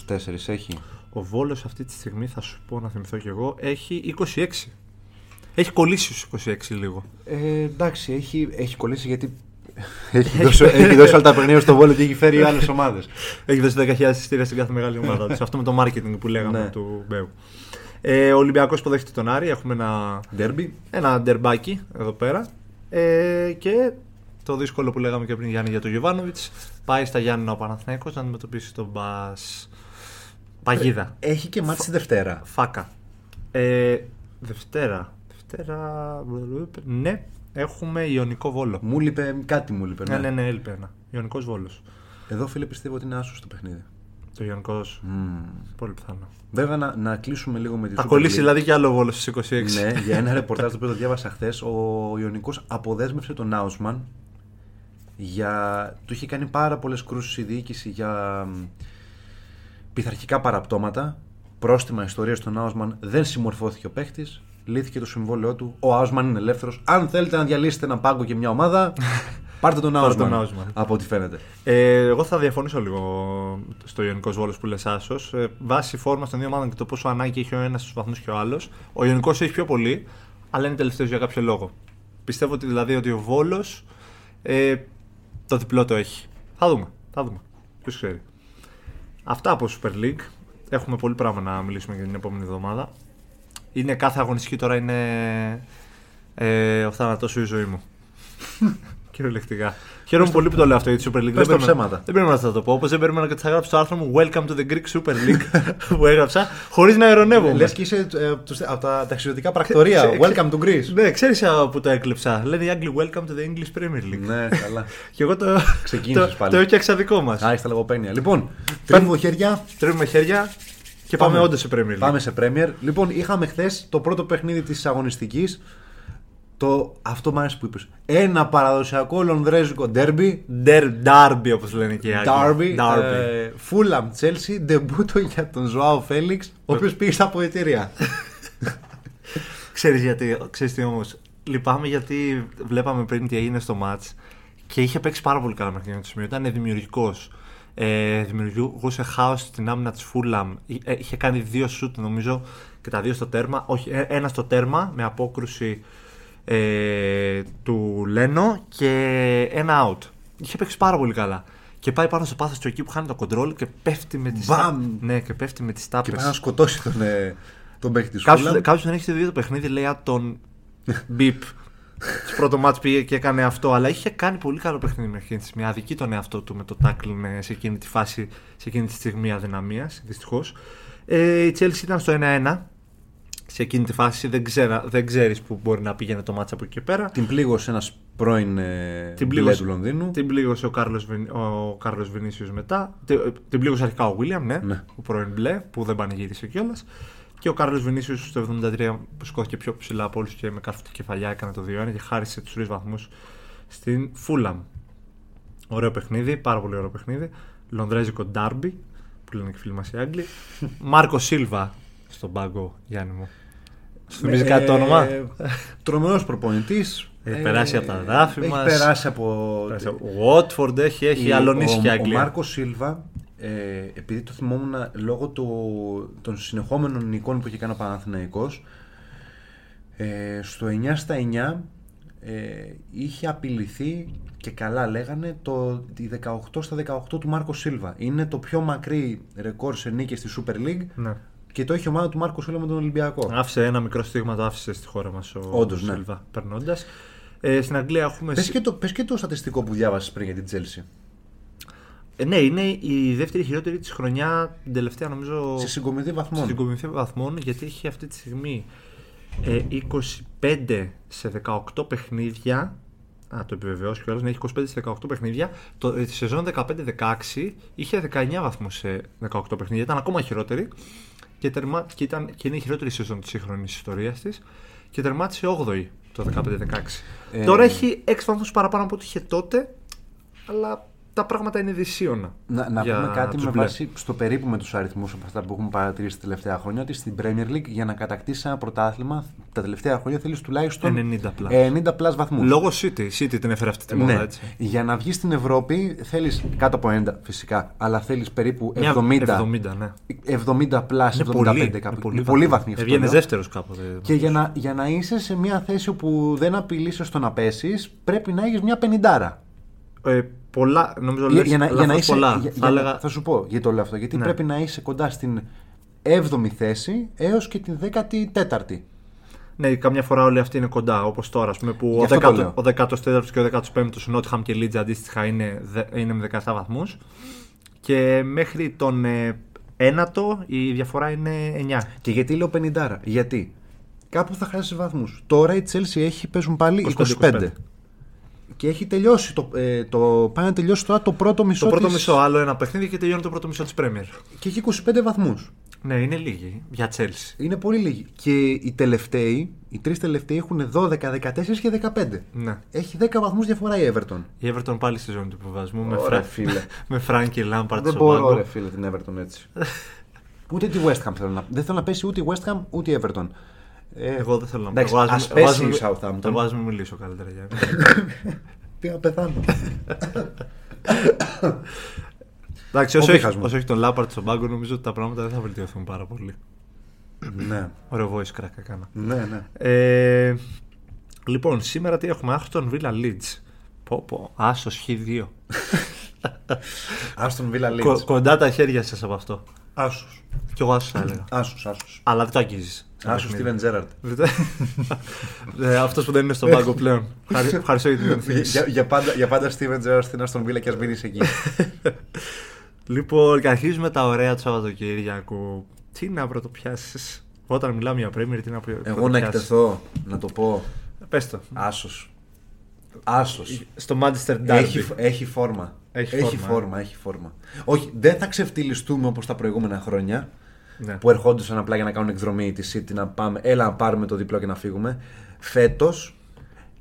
έχει; Ο Βόλος αυτή τη στιγμή, θα σου πω να θυμηθώ κι εγώ, έχει 26. Έχει κολλήσει στους 26 λίγο. Ε, εντάξει, έχει, έχει κολλήσει γιατί έχει, δώσει, έχει δώσει όλα τα παιχνίδια στο Βόλο και έχει φέρει άλλες ομάδες. Έχει δώσει 10.000 εισιτήρια στην κάθε μεγάλη ομάδα της. Αυτό με το marketing που λέγαμε Ναι. του Μπέου. Ε, ο Ολυμπιακός υποδέχεται τον Άρη. Έχουμε ένα, Ντέρμπι. ένα ντερμπάκι εδώ πέρα. Ε, και το δύσκολο που λέγαμε και πριν Γιάννη για τον Γιωβάνοβιτς πάει στα Γιάννη ο Παναθηναϊκός να αντιμετωπίσει τον Μπας Παγίδα. Έχει και μάτι τη Δευτέρα. Φάκα. Ε, Δευτέρα. Δευτέρα. Ναι, έχουμε Ιωνικό Βόλο. Μου λείπε κάτι, μου λείπε. Ναι, ναι, ναι, έλειπε ένα. Ιωνικός Βόλος. Εδώ φίλε πιστεύω ότι είναι άσος το παιχνίδι. Το Ιωνικός. Μμμ. Πολύ πιθανό. Βέβαια να, να κλείσουμε λίγο με τη Θα Super κολλήσει League. δηλαδή κι άλλο Βόλος στις 26. Ναι, για ένα ρεπορτάζ το οποίο το διάβασα χθες, ο Ιωνικός αποδέσμευσε τον Άουσμαν για. Του είχε κάνει πάρα πολλές κρούσεις η διοίκηση για μ, πειθαρχικά παραπτώματα. Πρόστιμα ιστορίας στον Άουσμαν δεν συμμορφώθηκε ο παίχτης. Λύθηκε το συμβόλαιό του. Ο Άουσμαν είναι ελεύθερος. Αν θέλετε να διαλύσετε έναν πάγκο και μια ομάδα, πάρτε τον Πάρτε τον Άουσμαν. Άουσμαν. Από ό,τι φαίνεται. Ε, εγώ θα διαφωνήσω λίγο στο Ιωνικό Βόλος που λες άσος. Ε, βάσει φόρμα των δύο ομάδων και το πόσο ανάγκη έχει ο ένας στους βαθμούς και ο άλλος, ο Ιωνικό έχει πιο πολύ, αλλά είναι τελευταίος για κάποιο λόγο. Πιστεύω ότι δηλαδή ότι ο Βόλος ε, το διπλό το έχει. Θα δούμε. Θα δούμε. Ποιος ξέρει. Αυτά από Super League. Έχουμε πολύ πράγμα να μιλήσουμε για την επόμενη εβδομάδα. Είναι κάθε αγωνιστική τώρα είναι ε, ο θάνατό σου η ζωή μου. Κυριολεκτικά. Χαίρομαι πολύ που το λέω αυτό για τη Super League. Πες Δεν τα περίμενα- ψέματα. Δεν περίμενα να θα το πω. Όπως δεν περίμενα και ότι θα γράψω το άρθρο μου Welcome to the Greek Super League που έγραψα χωρίς να ειρωνεύομαι. Λες και είσαι ε, από τους- από τα ταξιδιωτικά πρακτορία. Ξέ- Welcome to Greece. Ναι, ξέρεις που το έκλεψα. Λένε οι Άγγλοι Welcome to the English Premier League. ναι, καλά. Και εγώ το, Ξεκίνησες το, πάλι. το έφτιαξα δικό μας. Άιστα λογοπαίγνια. Λοιπόν, τρίβουμε χέρια. Τρίβουμε χέρια και πάμε, Πάμε. όντως σε Premier League. Πάμε σε Premier. Λοιπόν, είχαμε χθες το πρώτο παιχνίδι της αγωνιστικής. Το, αυτό μ' άρεσε που είπες. Ένα παραδοσιακό λονδρέζικο ντέρμπι. Der, derby όπως λένε και οι Άγγλοι. Derby. ε, Fulham Chelsea. Ντεμπούτο για τον Ζωάο Φέληξ, ο οποίος πήγε στα αποδητήρια. Ξέρεις γιατί, ξέρεις τι όμως, λυπάμαι γιατί βλέπαμε πριν τι έγινε στο μάτς και είχε παίξει πάρα πολύ καλά μέχρι εκείνο το σημείο, ήταν δημιουργικός. Ε, δημιουργούσε χάος στην άμυνα της Φούλαμ, είχε κάνει δύο σουτ νομίζω και τα δύο στο τέρμα, όχι ε, ένα στο τέρμα με απόκρουση ε, του Λένο και ένα out. Είχε παίξει πάρα πολύ καλά. Και πάει πάνω στο πάθος του εκεί που χάνει το κοντρόλ και πέφτει με τις, Μπαμ! τα- ναι, και πέφτει με τις τάπες. και πάει να σκοτώσει τον, ε, τον παίχτη της Κάποιο Fulham. δεν έχει δει το παιχνίδι, λέει «Α, τον Μπίπ. Στο πρώτο μάτς πήγε και έκανε αυτό, αλλά είχε κάνει πολύ καλό παιχνίδι μέχρι εκείνη τη στιγμή. Αδική τον εαυτό του με το tackling ε, σε εκείνη τη φάση, σε εκείνη τη στιγμή αδυναμίας, δυστυχώς. Ε, η Chelsea ήταν στο 1-1 σε εκείνη τη φάση. Δεν, ξέρα, δεν ξέρεις που μπορεί να πήγαινε το μάτσα από εκεί και πέρα. Την πλήγωσε ένας πρώην ε, Την μπλε πλήγωσε- του Λονδίνου. Την πλήγωσε ο Κάρλος, Βιν, ο Κάρλος Βινίσιος μετά. Την, την πλήγωσε αρχικά ο Βίλιαμ, ναι, Ναι. ο πρώην μπλε, που δεν πανηγύρισε κιόλας. Και ο Κάρλος Βινίσιος στο 73 που σηκώθηκε πιο ψηλά από όλους και με κάρφωτη κεφαλιά έκανε το 2-1 και χάρισε τους τρεις βαθμούς στην Φούλαμ. Ωραίο παιχνίδι, πάρα πολύ ωραίο παιχνίδι. Λονδρέζικο Ντάρμπι, που λένε και οι φίλοι μας οι Άγγλοι. Μάρκο Σίλβα στον πάγκο, Γιάννη μου. Σου θυμίζει κάτι το όνομα; Τρομερός προπονητής. Έχει περάσει από τα δάφη έχει μας. περάσει από. Ο Watford έχει, έχει Η- αλωνίσει ο, και η Ο Αγγλία. Μάρκος Σίλβα, ε, επειδή το θυμόμουν λόγω του, των συνεχόμενων νικών που είχε κάνει ο Παναθηναϊκός, ε, στο 9 στα 9 ε, είχε απειληθεί και καλά λέγανε το τη 18 στα 18 του Μάρκος Σίλβα. Είναι το πιο μακρύ ρεκόρ σε νίκες στη Super League Ναι. Και το έχει η ομάδα του Μάρκο Σίλβα με τον Ολυμπιακό. Άφησε ένα μικρό στίγμα, το άφησε στη χώρα μας ο Όντως, ναι. Σίλβα περνώντας. Ε, στην Αγγλία έχουμε. Πες και, το, πες και το στατιστικό που διάβασες πριν για την Chelsea. Ε, ναι, είναι η δεύτερη χειρότερη της χρονιά, την τελευταία νομίζω. Σε συγκομιδή βαθμών. Στην κομιθή βαθμών, γιατί έχει αυτή τη στιγμή ε, 25 σε 18 παιχνίδια. Α, το επιβεβαιώσω κιόλας, ναι, έχει 25 σε 18 παιχνίδια. Το, ε, τη σεζόν 15-16 είχε 19 βαθμούς σε 18 παιχνίδια, ήταν ακόμα χειρότερη και, τερμα, και, ήταν, και είναι η χειρότερη σεζόν της σύγχρονης ιστορίας της και τερμάτισε 8η το 15-16. Ε, Τώρα έχει 6 βαθμούς παραπάνω από ό,τι είχε τότε, αλλά τα πράγματα είναι δυσίωνα. Να, να για πούμε κάτι τους με μπλε. βάση στο περίπου με τους αριθμούς από αυτά που έχουμε παρατηρήσει τα τελευταία χρόνια ότι στην Premier League για να κατακτήσει ένα πρωτάθλημα τα τελευταία χρόνια θέλεις τουλάχιστον 90 plus. 90 plus βαθμούς. Λόγω City. Η City την έφερε αυτή τη μόδα, Ναι. έτσι. Για να βγεις στην Ευρώπη θέλεις κάτω από 90 φυσικά, αλλά θέλεις περίπου Μια 70. 70, ναι. 70 plus, 75 Είναι πολύ, κάπου. είναι Είναι πολύ βαθμοί αυτό, Έβγαινε λέω. δεύτερος κάποτε. Και για να, για να είσαι σε μια θέση όπου δεν απειλείσαι στο να πέσεις, πρέπει να έχεις μια πενιντάρα. Ε, πολλά, νομίζω Για, λες, για να, για να λάθος είσαι, πολλά. για- θα για να- έλεγα, θα σου πω γιατί το λέω αυτό. Γιατί Ναι. πρέπει να είσαι κοντά στην 7η θέση έως και την 14η. ναι, καμιά φορά όλοι αυτοί είναι κοντά, όπως τώρα, ας πούμε, που Γι' ο, αυτό το 10, λέω. ο 14ος και ο 15ος Νότιχαμ και Λίτζα αντίστοιχα είναι, δε- είναι με 17 βαθμούς και μέχρι τον ε, ένατο η διαφορά είναι 9. Και γιατί λέω 50. Γιατί κάπου θα χάσεις βαθμούς. Τώρα η Chelsea έχει παίζουν πάλι 25. 25. Και έχει τελειώσει το, ε, το, πάει να τελειώσει τώρα το πρώτο μισό. Το πρώτο της- μισό άλλο ένα παιχνίδι και τελειώνει το πρώτο μισό της Premier. Και έχει 25 βαθμούς. Ναι, είναι λίγοι για Chelsea. Είναι πολύ λίγοι. Και οι τελευταίοι, οι τρεις τελευταίοι έχουν 12, 14 και 15. Ναι. Έχει 10 βαθμούς διαφορά η Everton. Η Everton πάλι στη ζώνη του υποβασμού με, Ωραία, Φρα... φίλε. με Φράγκη Λάμπαρτ Δεν στο μπορώ, πάγκο. ρε φίλε, την Everton έτσι. ούτε τη West Ham θέλω να Δεν θέλω να πέσει ούτε η West Ham ούτε η Everton. Ε, Εγώ δεν θέλω να Εντάξει, Εγώ ας ας μην- εγώ πέσει μην- η Southampton. Εγώ ας μην μιλήσω καλύτερα για Τι να πεθάνω. Εντάξει, Ο όσο έχει, Βίχας μου. όσο έχει τον Λάμπαρτ στον πάγκο, νομίζω ότι τα πράγματα δεν θα βελτιωθούν πάρα πολύ. ναι, Ωραίο voice crack έκανα. ναι, ναι. Ε, λοιπόν, σήμερα τι έχουμε, Άχτον Villa Leeds. Πω πω, άσος Χ2. Άστον Βίλα Κο- Leeds. κοντά τα χέρια σας από αυτό. Άσος. Κι εγώ άσος θα έλεγα. Άσος, άσος. Αλλά δεν το αγγίζεις. Άσος Steven Gerrard. ε, αυτός που δεν είναι στον πάγκο πλέον. Ευχαρι- Ευχαριστώ για την ενθύμηση. για, για, πάντα, για πάντα Steven Gerrard στην Άστον Βίλα και ας μείνεις εκεί. Λοιπόν, και αρχίζουμε τα ωραία του Σαββατοκύριακου. Τι να πρωτοπιάσεις. Όταν μιλάμε για Premier, τι να πει. Εγώ να εκτεθώ, να το πω. Πες το. Άσος. Άσος. Στο Manchester Derby. Έχει, έχει φόρμα. Έχει έχει φόρμα, φόρμα, έχει φόρμα. Όχι, δεν θα ξεφτυλιστούμε όπως τα προηγούμενα χρόνια. Ναι. που ερχόντουσαν απλά για να κάνουν εκδρομή τη City να πάμε, έλα να πάρουμε το διπλό και να φύγουμε. Φέτος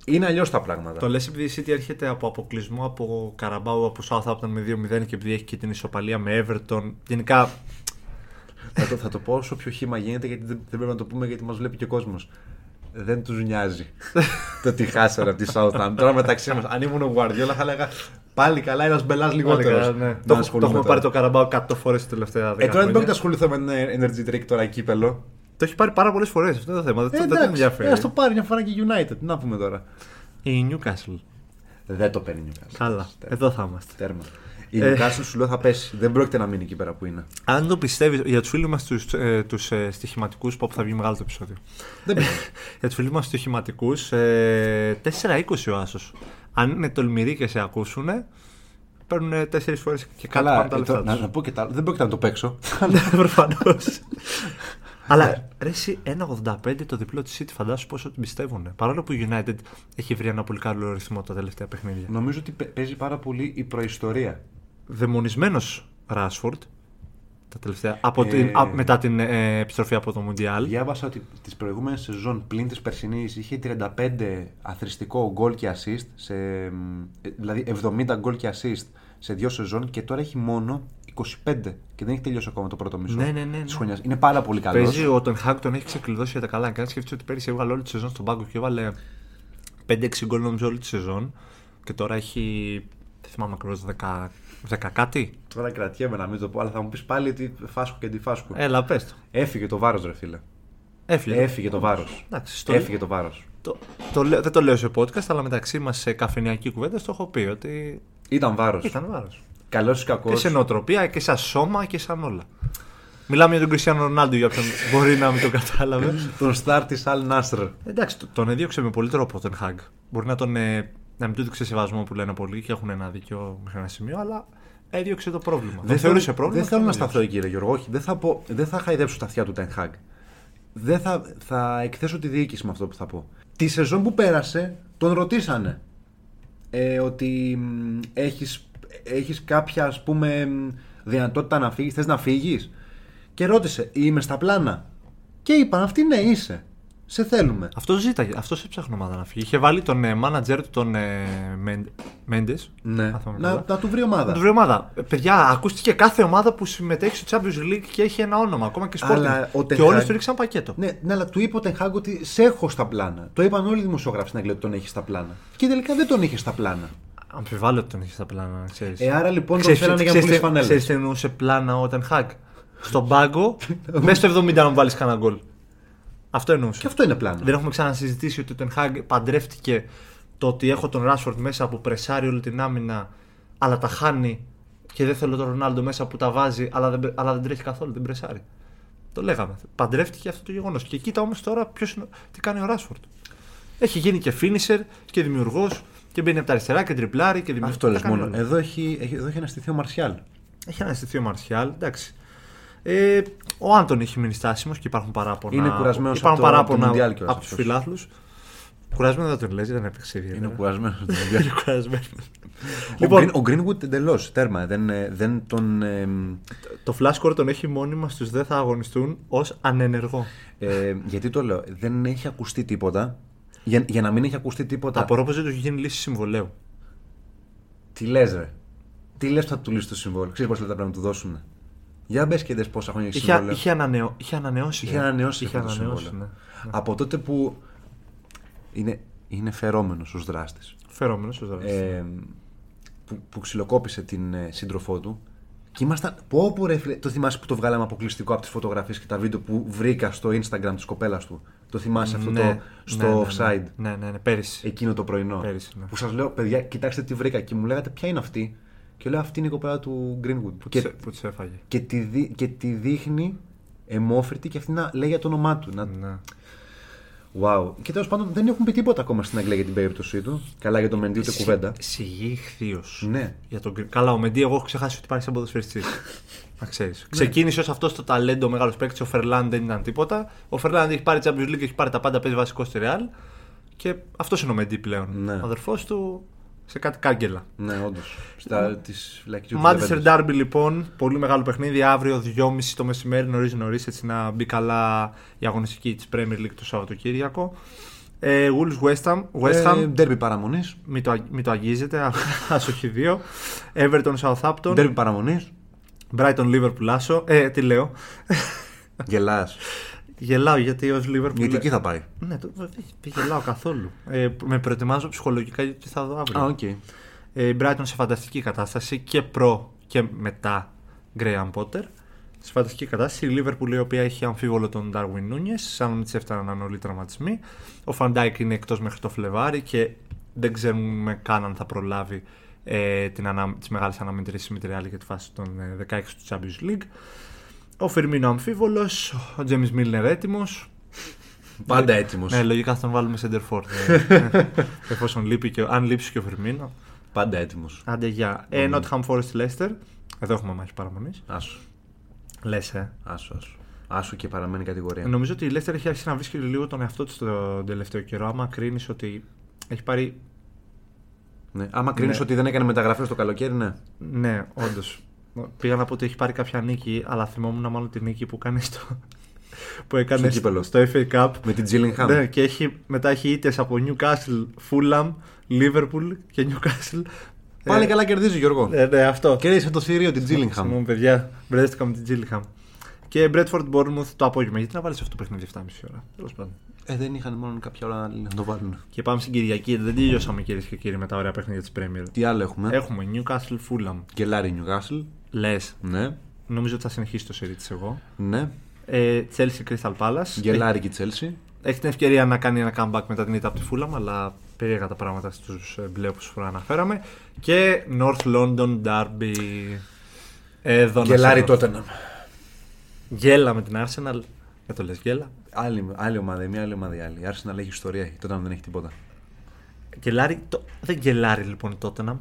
είναι αλλιώς τα πράγματα. Το λες επειδή η City έρχεται από αποκλεισμό από Καραμπάου από Southampton με 2-0 και επειδή έχει και την ισοπαλία με Everton. Γενικά. θα, το, θα το πω όσο πιο χήμα γίνεται γιατί δεν, δεν πρέπει να το πούμε γιατί μας βλέπει και ο κόσμος. Δεν τους νοιάζει το ότι χάσανε από τη Southampton. Τώρα μεταξύ μας, αν ήμουν ο Guardiola θα έλεγα πάλι καλά ένας μπελάς λιγότερος. ναι. Το, το έχουμε πάρει το Καραμπάου 100 φορές τα τελευταία 10 Ε, τώρα δεν χρόνια. πρέπει να ασχοληθώ με ένα energy drink τώρα κύπελο. Το έχει πάρει πάρα πολλές φορές. Αυτό είναι το θέμα. Ε, δεν, δεν τον εντάξει, ενδιαφέρει. ας το πάρει μια φορά και United. Τι να πούμε τώρα. Η Newcastle. Δεν το παίρνει Newcastle. Καλά. Τέρμα. Εδώ θα είμαστε. Τέρμα. Η Ε. Newcastle σου λέω θα πέσει. Δεν πρόκειται να μείνει εκεί πέρα που είναι. Αν το πιστεύεις, για τους φίλους μας τους ε, τους, ε, στοιχηματικούς, που όπου θα βγει μεγάλο το επεισόδιο. Δεν πειράζει. Για τους φίλους μας στοιχηματικούς, ε, 4-20 ο Άσος. Αν είναι τολμηροί και σε ακούσουν, παίρνουν 4 φορές και κάτι Καλά, πάνω τα ε, λεφτά το- να, τους. να πω και τα άλλα. Δεν πρόκειται να το παίξω. Προφανώς. Αλλά ρε, εσύ 1,85 το διπλό της City, φαντάσου πόσο την πιστεύουν. Παρόλο που η United έχει βρει ένα πολύ καλό ρυθμό τα τελευταία παιχνίδια. Νομίζω ότι παι- παίζει πάρα πολύ η προϊστορία. Δαιμονισμένος Ράσφορντ τα τελευταία, από Ε, την, α, μετά την ε, επιστροφή από το Μουντιάλ. Διάβασα ότι τις προηγούμενες σεζόν πλην της περσινής είχε 35 αθρηστικό γκολ και assist. Σε, ε, δηλαδή 70 γκολ και assist σε δύο σεζόν και τώρα έχει μόνο 25 και δεν έχει τελειώσει ακόμα το πρώτο μισό Ναι, ναι, ναι, ναι. της χρονιάς. Είναι πάρα πολύ καλός. Παίζει ο Τον Χάκ τον έχει ξεκλειδώσει για τα καλά. Αν κάνει σκεφτεί ότι πέρυσι έβγαλε όλη τη σεζόν στον πάγκο και έβαλε 5-6 γκολ νομίζω όλη τη σεζόν. Και τώρα έχει. Δεν θυμάμαι ακριβώς 10, 10 κάτι. Τώρα κρατιέμαι να μην το πω, αλλά θα μου πεις πάλι ότι φάσκω και αντιφάσκω. Έλα, πες το. Έφυγε το βάρος, ρε φίλε. Έφυγε. Έφυγε το βάρος. Εντάξει, στο... Έφυγε το βάρος. Το, το, λέω- δεν το λέω σε podcast, αλλά μεταξύ μας σε καφενιακή κουβέντα το έχω πει ότι Ήταν βάρος. ήταν βάρος. Καλός ή κακός. Και σε νοοτροπία και σαν σώμα και σαν όλα. Μιλάμε για τον Κριστιανό Ρονάλντο για όποιον μπορεί να μην το κατάλαβε. Τον στάρ της Αλ Νάστρ. Εντάξει, το- τον έδιωξε με πολύ τρόπο ο Ten Hag. Μπορεί να, τον, ε, να μην του έδειξε σεβασμό που λένε πολλοί και έχουν ένα δίκιο μέχρι ένα σημείο, αλλά έδιωξε το πρόβλημα. Δεν θεωρούσε πρόβλημα. Δεν θέλω και να το σταθώ έδιωξε. εκεί, ρε Γιώργο. Όχι, δεν θα, πω, δεν θα χαϊδέψω τα αυτιά του Ten Hag. Δεν θα, θα εκθέσω τη διοίκηση με αυτό που θα πω. Τη σεζόν που πέρασε, τον ρωτήσανε ε, ότι μ, έχεις, έχεις κάποια ας πούμε μ, δυνατότητα να φύγεις, θες να φύγεις; Και ρώτησε είμαι στα πλάνα και είπαν αυτοί ναι είσαι, σε θέλουμε. Αυτό ζήταγε, αυτό έψαχνε ομάδα να φύγει. Είχε βάλει τον ε, manager του, τον ε, Μέντες. Ναι. Να, να του βρει ομάδα. Να του βρει ομάδα. Ε, παιδιά, ακούστηκε κάθε ομάδα που συμμετέχει στο Champions League και έχει ένα όνομα, ακόμα και Sporting. Αλλά ο και Ten όλοι Hag- του ρίξαν πακέτο. Ναι, ναι, αλλά του είπε ο Τενχάγκ ότι σε έχω στα πλάνα. Το είπαν όλοι οι δημοσιογράφοι στην Αγγλία ότι τον έχει στα πλάνα. Και τελικά δεν τον είχε στα πλάνα. Αμφιβάλλω ότι τον είχε στα πλάνα, ξέρεις. Ε, άρα λοιπόν τον θέλανε για να πουλήσει φανέλες. Ξέρεις τι εννοούσε πλάνα ο Ten Hag; Στον πάγκο, μέσα στο 70 να μου βάλεις κανένα γκολ. Αυτό εννοούσε. Και αυτό είναι πλάνο. Δεν έχουμε ξανασυζητήσει ότι ο Ten Hag παντρεύτηκε το ότι έχω τον Rashford μέσα που πρεσάρει όλη την άμυνα, αλλά τα χάνει και δεν θέλω τον Ρονάλντο μέσα που τα βάζει, αλλά δεν, αλλά δεν τρέχει καθόλου, δεν πρεσάρει. Το λέγαμε. Παντρεύτηκε αυτό το γεγονός. Και κοίτα όμως τώρα ποιος είναι, τι κάνει ο Rashford. Έχει γίνει και finisher και δημιουργός και μπαίνει από τα αριστερά και τριπλάρει και δημιουργός. Αυτό λε μόνο. Εδώ έχει, έχει, εδώ έχει αναστηθεί ο Μαρσιάλ. Έχει αναστηθεί ο Μαρσιάλ, εντάξει. Ε, ο Άντων έχει μείνει στάσιμος και υπάρχουν παράπονα. Είναι κουρασμένος υπάρχουν από το- από το παράπονα Μουντιάλ κιόλας από τους αυτός. φιλάθλους. Κουρασμένος δεν τον λες, δεν έπαιξε ιδιαίτερα. Είναι κουρασμένος. Είναι κουρασμένος. λοιπόν, λοιπόν, ο Greenwood εντελώς τέρμα. Δεν, ε, δεν τον. ε, το Flashcore τον έχει μόνιμα στους δεν θα αγωνιστούν ως ανενεργό. ε, γιατί το λέω, δεν έχει ακουστεί τίποτα. Για, για να μην έχει ακουστεί τίποτα. Απορώ πως δεν του έχει γίνει λύση συμβολέου. Τι λες, ρε; Τι λες που θα του λύσει το συμβόλαιο; Ξέρεις πόσα λεπτά πρέπει να του δώσουν. Για μπες και δες πόσα χρόνια έχεις Είχε, συμβόλαιο. είχε, ανανεω, είχε ανανεώσει. Είχε ε. ανανεώσει Είχε αυτό το ανανεώσει, συμβόλαιο. ναι. Από τότε που είναι, είναι φερόμενος ως δράστης. Φερόμενος ο Ζαράτης. Ε, που, που ξυλοκόπησε την ε, σύντροφό του. Και ήμασταν. Πω, πω, ρε, φίλε, το θυμάσαι που το βγάλαμε αποκλειστικό από τις φωτογραφίες και τα βίντεο που βρήκα στο Instagram της κοπέλας του; Το θυμάσαι αυτό Ναι, το, ναι, στο ναι, ναι. offside; Ναι, ναι, ναι, πέρυσι. Εκείνο το πρωινό. Πέρυσι, ναι. Που σας λέω, παιδιά, κοιτάξτε τι βρήκα. Και μου λέγατε, ποια είναι αυτή; Και λέω, αυτή είναι η κοπέλα του Greenwood. Που και, της- Που της έφαγε. και, τη, δει- και τη δείχνει εμόφρητη και αυτή να λέει για το όνομά του. Να... Ναι. Wow. Και τέλος πάντων δεν έχουν πει τίποτα ακόμα στην Αγγλία για την περίπτωσή του. Καλά για το Μεντί ούτε κουβέντα. Σιγή χθείος. Ναι. Για τον... Γκρι- Καλά, ο Μεντί, εγώ έχω ξεχάσει ότι υπάρχει σαν ποδοσφαιριστής. να ξέρεις. Ξεκίνησε ως αυτός το ταλέντο μεγάλος παίκτης. Ο Φερλάν δεν ήταν τίποτα. Ο Φερλάν έχει πάρει Champions League, έχει πάρει τα πάντα, παίζει βασικό στη Real. Και αυτός είναι ο Μεντί πλέον. Ναι. Ο αδερφός του σε κάτι κάγκελα. Ναι, όντως. Στα τη φυλακή του. Manchester Juventus. Derby λοιπόν, πολύ μεγάλο παιχνίδι. Αύριο 2.30 το μεσημέρι, νωρίς νωρίς, έτσι να μπει καλά η αγωνιστική της Premier League το Σαββατοκύριακο. Ε, Wolves West Ham. West Ham. Ε, Ντέρμπι παραμονής. Μην το, αγ- μην το αγγίζετε, ας όχι δύο. Everton Southampton. Ντέρμπι παραμονής. Brighton Liverpool άσο. Ε, τι λέω. Γελάς. Γελάω γιατί ως Liverpool. Γιατί εκεί θα πάει. Ναι, το, δεν γελάω καθόλου. Ε, με προετοιμάζω ψυχολογικά γιατί θα δω αύριο. Α, οκ. Ε, η Brighton σε φανταστική κατάσταση και προ και μετά Graham Potter. Σε φανταστική κατάσταση. Η Liverpool η οποία έχει αμφίβολο τον Darwin Núñez, σαν να μην της έφταναν όλοι οι τραυματισμοί. Ο Van Dijk είναι εκτός μέχρι το Φλεβάρι και δεν ξέρουμε καν αν θα προλάβει ε, την ανα... τις μεγάλες αναμετρήσεις με τη Real για τη φάση των ε, 16 του Champions League. Ο Φερμίνο αμφίβολος, ο James Milner έτοιμος. Πάντα έτοιμος. Ναι, λογικά θα τον βάλουμε center for. ε, ε, εφόσον λείπει και, αν λείψει και ο Φερμίνο. Πάντα έτοιμος. Άντε γεια. Ε, Nottingham Forest Leicester. Εδώ έχουμε μάχη παραμονής. Άσου. Λες, ε. Άσου, άσου. Άσου και παραμένει κατηγορία. Νομίζω ότι η Leicester έχει αρχίσει να βρίσκει λίγο τον εαυτό της τον τελευταίο καιρό. Άμα κρίνεις ότι έχει πάρει. Ναι. Άμα κρίνεις Ναι. ότι δεν έκανε μεταγραφές το καλοκαίρι, ναι. Ναι, όντως. Πήγα να πω ότι έχει πάρει κάποια νίκη, αλλά θυμόμουν μάλλον τη νίκη που κάνει στο. που έκανε Στο κύπελλο. στο FA Cup. Με την Gillingham. Ναι, και έχει, μετά έχει ήττες από Newcastle, Fulham, Liverpool και Newcastle. Πάλι Ε, καλά κερδίζει, Γιώργο. Ναι, ναι, αυτό. Κέρδισε το θηρίο την Gillingham. Συγγνώμη, παιδιά. Μπερδεύτηκα με την Gillingham. Και Bradford Bournemouth το απόγευμα. Γιατί να βάλεις αυτό το παιχνίδι 7,5 ώρα; Τέλος πάντων. Ε, δεν είχαν μόνο κάποια ώρα να το βάλουν. Και πάμε στην Κυριακή. Δεν τελειώσαμε κυρίες και κύριοι με τα ωραία παιχνίδια της Premier. Τι άλλο έχουμε; Έχουμε Newcastle Fulham. Γκελάρι Newcastle. Λες. Ναι. Νομίζω ότι θα συνεχίσει το σερί τη εγώ. Ναι. Ε, Chelsea Crystal Palace. Γκελάρι και η Chelsea. έχει την ευκαιρία να κάνει ένα comeback μετά την ήττα από τη Fulham, αλλά περίεργα τα πράγματα στους μπλε όπως προαναφέραμε. Και North London Derby. Εδώ να Γελάρι σε- τότε να. Γέλα με την Arsenal. Δεν το λες, γέλα. Άλλη, άλλη ομάδα, η μία άλλη ομάδα η άλλη. Η Arsenal έχει ιστορία, τότε δεν έχει τίποτα. Γελάρι, το... δεν γελάρει λοιπόν η Tottenham.